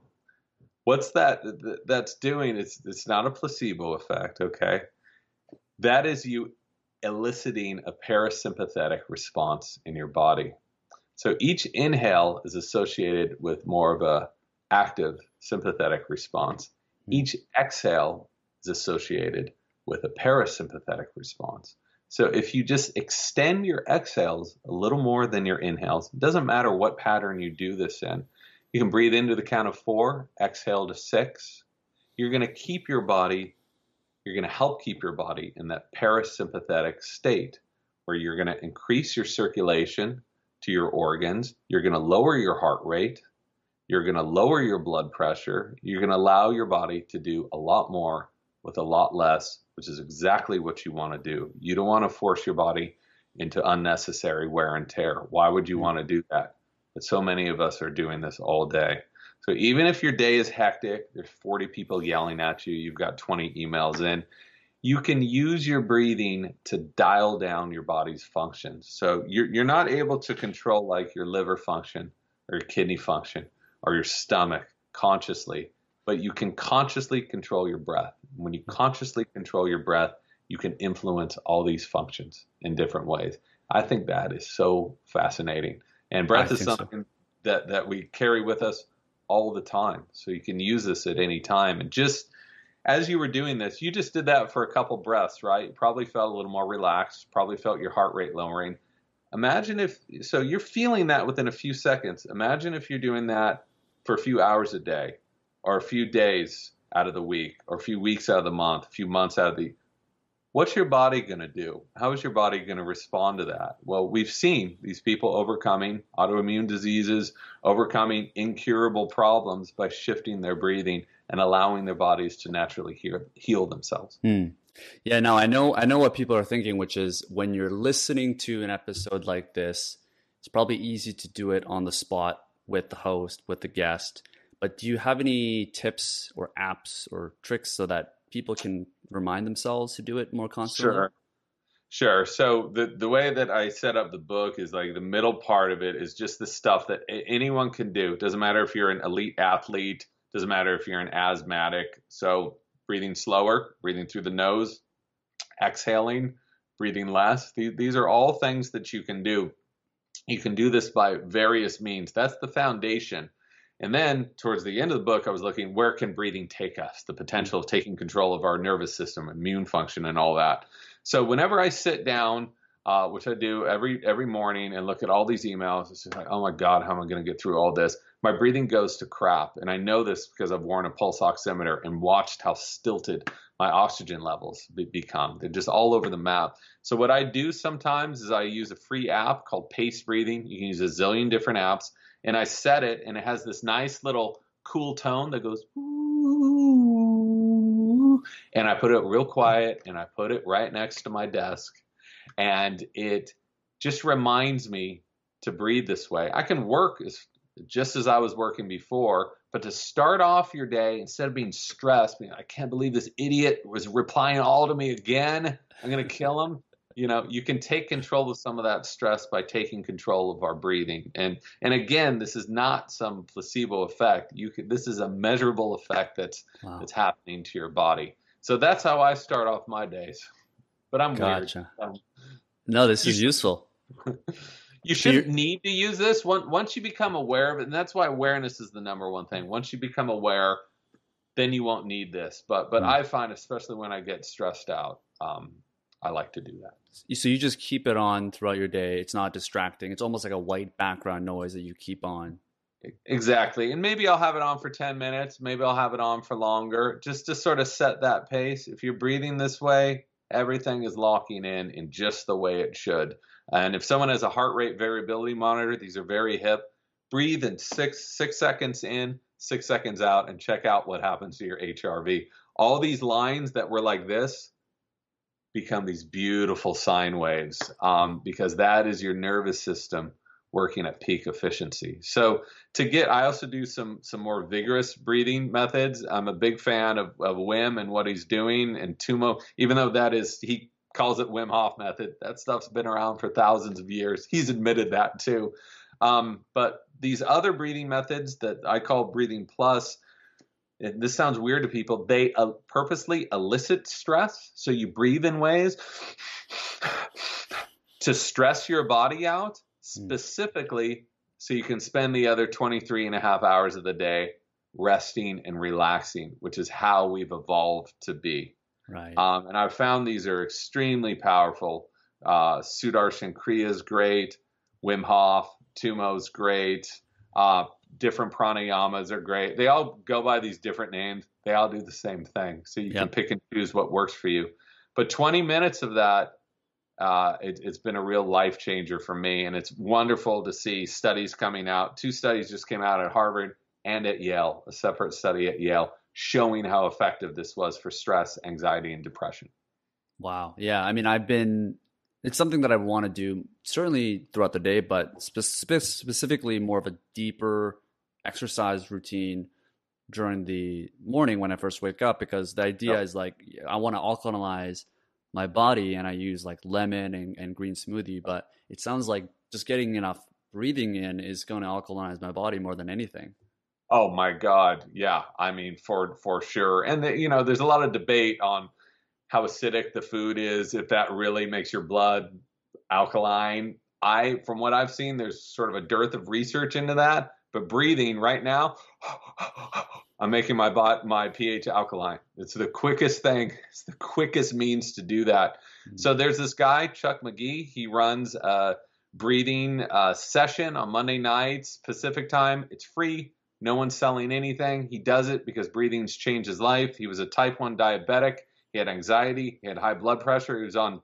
What's that that's doing? It's it's not a placebo effect, okay? That is you eliciting a parasympathetic response in your body. So each inhale is associated with more of a active sympathetic response. Hmm. Each exhale is associated with a parasympathetic response. So if you just extend your exhales a little more than your inhales, it doesn't matter what pattern you do this in. You can breathe into the count of four, exhale to six. You're going to keep your body, you're going to help keep your body in that parasympathetic state where you're going to increase your circulation, to your organs. You're going to lower your heart rate. You're going to lower your blood pressure. You're going to allow your body to do a lot more with a lot less, which is exactly what you want to do. You don't want to force your body into unnecessary wear and tear. Why would you mm-hmm. want to do that? But so many of us are doing this all day. So even if your day is hectic, there's 40 people yelling at you, you've got 20 emails in, you can use your breathing to dial down your body's functions. So you're, you're not able to control like your liver function or your kidney function or your stomach consciously, but you can consciously control your breath. When you consciously control your breath, you can influence all these functions in different ways. I think that is so fascinating. And breath I is something so. that, that we carry with us all the time. So you can use this at any time. And just as you were doing this, you just did that for a couple breaths, right? You probably felt a little more relaxed, probably felt your heart rate lowering. Imagine if, so you're feeling that within a few seconds. Imagine if you're doing that for a few hours a day, or a few days out of the week, or a few weeks out of the month, a few months out of the what's your body going to do? How is your body going to respond to that? Well, we've seen these people overcoming autoimmune diseases, overcoming incurable problems by shifting their breathing and allowing their bodies to naturally heal, heal themselves. Hmm. Yeah, now I know I know what people are thinking, which is when you're listening to an episode like this, it's probably easy to do it on the spot with the host, with the guest. But do you have any tips or apps or tricks so that people can remind themselves to do it more constantly? Sure. Sure. So the the way that I set up the book is like the middle part of it is just the stuff that anyone can do. It doesn't matter if you're an elite athlete, doesn't matter if you're an asthmatic. So breathing slower, breathing through the nose, exhaling, breathing less. These are all things that you can do. You can do this by various means. That's the foundation and then towards the end of the book, I was looking where can breathing take us, the potential of taking control of our nervous system, immune function, and all that. So whenever I sit down, uh, which I do every every morning, and look at all these emails, it's like, oh my God, how am I going to get through all this? My breathing goes to crap, and I know this because I've worn a pulse oximeter and watched how stilted my oxygen levels be- become. They're just all over the map. So what I do sometimes is I use a free app called Paced Breathing. You can use a zillion different apps, and I set it, and it has this nice little cool tone that goes. And I put it real quiet, and I put it right next to my desk, and it just reminds me to breathe this way. I can work as, just as I was working before, but to start off your day instead of being stressed, being I can't believe this idiot was replying all to me again. I'm gonna kill him. You know, you can take control of some of that stress by taking control of our breathing. And and again, this is not some placebo effect. You can, this is a measurable effect that's wow. that's happening to your body. So that's how I start off my days. But I'm gotcha. weird. Um, no, this is useful. You shouldn't need to use this once once you become aware of it, and that's why awareness is the number one thing. Once you become aware, then you won't need this. But but mm. I find, especially when I get stressed out, um, I like to do that. So you just keep it on throughout your day. It's not distracting. It's almost like a white background noise that you keep on. Exactly. And maybe I'll have it on for 10 minutes. Maybe I'll have it on for longer just to sort of set that pace. If you're breathing this way, everything is locking in in just the way it should. And if someone has a heart rate variability monitor, these are very hip. Breathe in six six seconds in, six seconds out, and check out what happens to your HRV. All these lines that were like this become these beautiful sine waves um, because that is your nervous system working at peak efficiency. So to get, I also do some some more vigorous breathing methods. I'm a big fan of, of Wim and what he's doing, and Tummo, even though that is he calls it Wim Hof method. That stuff's been around for thousands of years. He's admitted that too. Um, but these other breathing methods that I call breathing plus, this sounds weird to people, they uh, purposely elicit stress. So you breathe in ways to stress your body out hmm. specifically so you can spend the other 23 and a half hours of the day resting and relaxing, which is how we've evolved to be. Right. Um, and I've found these are extremely powerful. Uh, Sudarshan Kriya is great. Wim Hof, Tummo's great. Uh, different pranayamas are great. They all go by these different names. They all do the same thing. So you yep. can pick and choose what works for you. But 20 minutes of that, uh, it, it's been a real life changer for me. And it's wonderful to see studies coming out. Two studies just came out at Harvard and at Yale, a separate study at Yale showing how effective this was for stress, anxiety, and depression. Wow. Yeah. I mean, I've been, it's something that I want to do certainly throughout the day, but spe- specifically more of a deeper exercise routine during the morning when I first wake up because the idea is like I want to alkalinize my body and I use like lemon and, and green smoothie, but it sounds like just getting enough breathing in is going to alkalinize my body more than anything. Oh my God, yeah. I mean, for for sure. And the, you know, there's a lot of debate on how acidic the food is, if that really makes your blood alkaline. I, from what I've seen, there's sort of a dearth of research into that. But breathing right now, I'm making my bot my pH alkaline. It's the quickest thing. It's the quickest means to do that. Mm-hmm. So there's this guy Chuck McGee. He runs a breathing uh, session on Monday nights Pacific time. It's free. No one's selling anything. He does it because breathing's changed his life. He was a type 1 diabetic. He had anxiety. He had high blood pressure. He was on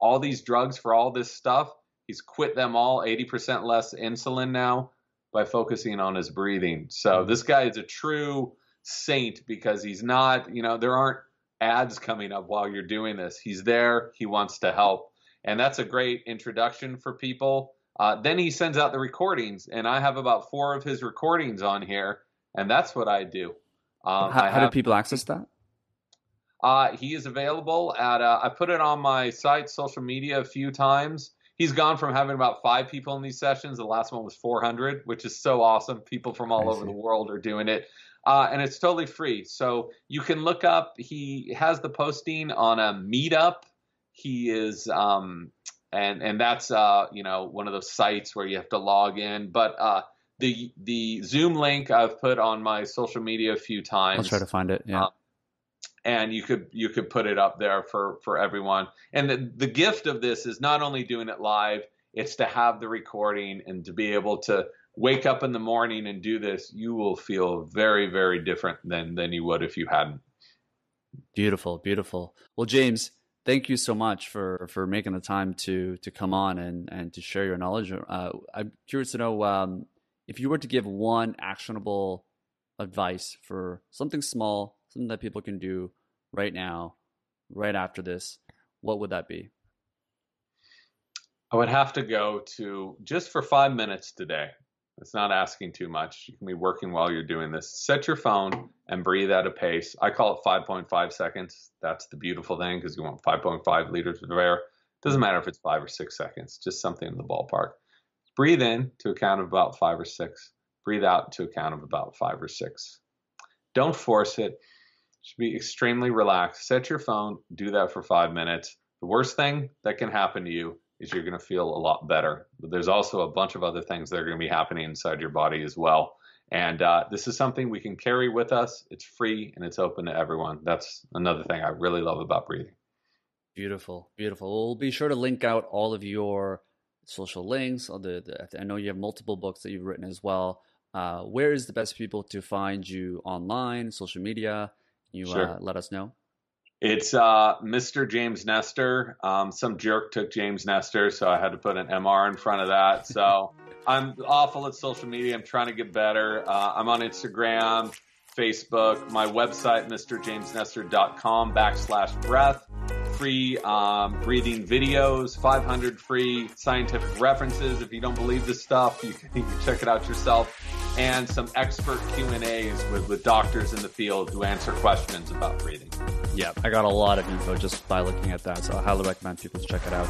all these drugs for all this stuff. He's quit them all, 80% less insulin now by focusing on his breathing. So mm-hmm. this guy is a true saint because he's not, you know, there aren't ads coming up while you're doing this. He's there. He wants to help. And that's a great introduction for people. Uh, then he sends out the recordings, and I have about four of his recordings on here, and that's what I do. Um, how, I how do people access that? Uh, he is available at. Uh, I put it on my site, social media, a few times. He's gone from having about five people in these sessions. The last one was 400, which is so awesome. People from all over the world are doing it. Uh, and it's totally free. So you can look up. He has the posting on a Meetup. He is um, and and that's uh, you know one of those sites where you have to log in. But uh, the the Zoom link I've put on my social media a few times. I'll try to find it. Yeah. And you could you could put it up there for for everyone. And the the gift of this is not only doing it live, it's to have the recording and to be able to wake up in the morning and do this. You will feel very very different than than you would if you hadn't. Beautiful, beautiful. Well, James, thank you so much for for making the time to to come on and and to share your knowledge. Uh, I'm curious to know um, if you were to give one actionable advice for something small, something that people can do right now, right after this, what would that be? I would have to go to just for five minutes today. It's not asking too much. You can be working while you're doing this. Set your phone and breathe at a pace. I call it 5.5 seconds. That's the beautiful thing because you want 5.5 liters of air. Doesn't matter if it's five or six seconds, just something in the ballpark. Breathe in to a count of about five or six. Breathe out to a count of about five or six. Don't force it. Should be extremely relaxed. Set your phone, do that for five minutes. The worst thing that can happen to you is you're going to feel a lot better. But there's also a bunch of other things that are going to be happening inside your body as well. And uh, this is something we can carry with us. It's free and it's open to everyone. That's another thing I really love about breathing. Beautiful, beautiful. We'll be sure to link out all of your social links. The, the, I know you have multiple books that you've written as well. Uh, where is the best people to find you online, social media? You sure. uh, let us know. It's uh, Mr. James Nestor. Um, some jerk took James Nestor, so I had to put an MR in front of that. So I'm awful at social media. I'm trying to get better. Uh, I'm on Instagram, Facebook, my website, mrjamesnestor.com backslash breath. Free um, breathing videos, 500 free scientific references. If you don't believe this stuff, you can, you can check it out yourself. And some expert Q and A's with, with doctors in the field who answer questions about breathing. Yeah, I got a lot of info just by looking at that, so I highly recommend people to check it out.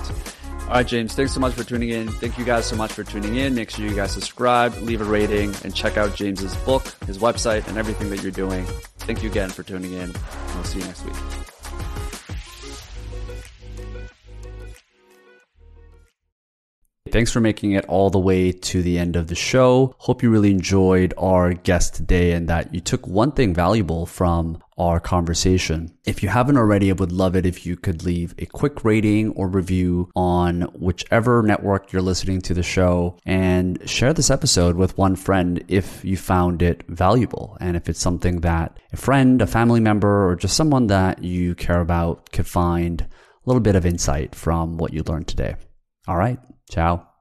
All right, James, thanks so much for tuning in. Thank you guys so much for tuning in. Make sure you guys subscribe, leave a rating, and check out James's book, his website, and everything that you're doing. Thank you again for tuning in. We'll see you next week. Thanks for making it all the way to the end of the show. Hope you really enjoyed our guest today and that you took one thing valuable from our conversation. If you haven't already, I would love it if you could leave a quick rating or review on whichever network you're listening to the show and share this episode with one friend if you found it valuable. And if it's something that a friend, a family member, or just someone that you care about could find a little bit of insight from what you learned today. All right. Ciao.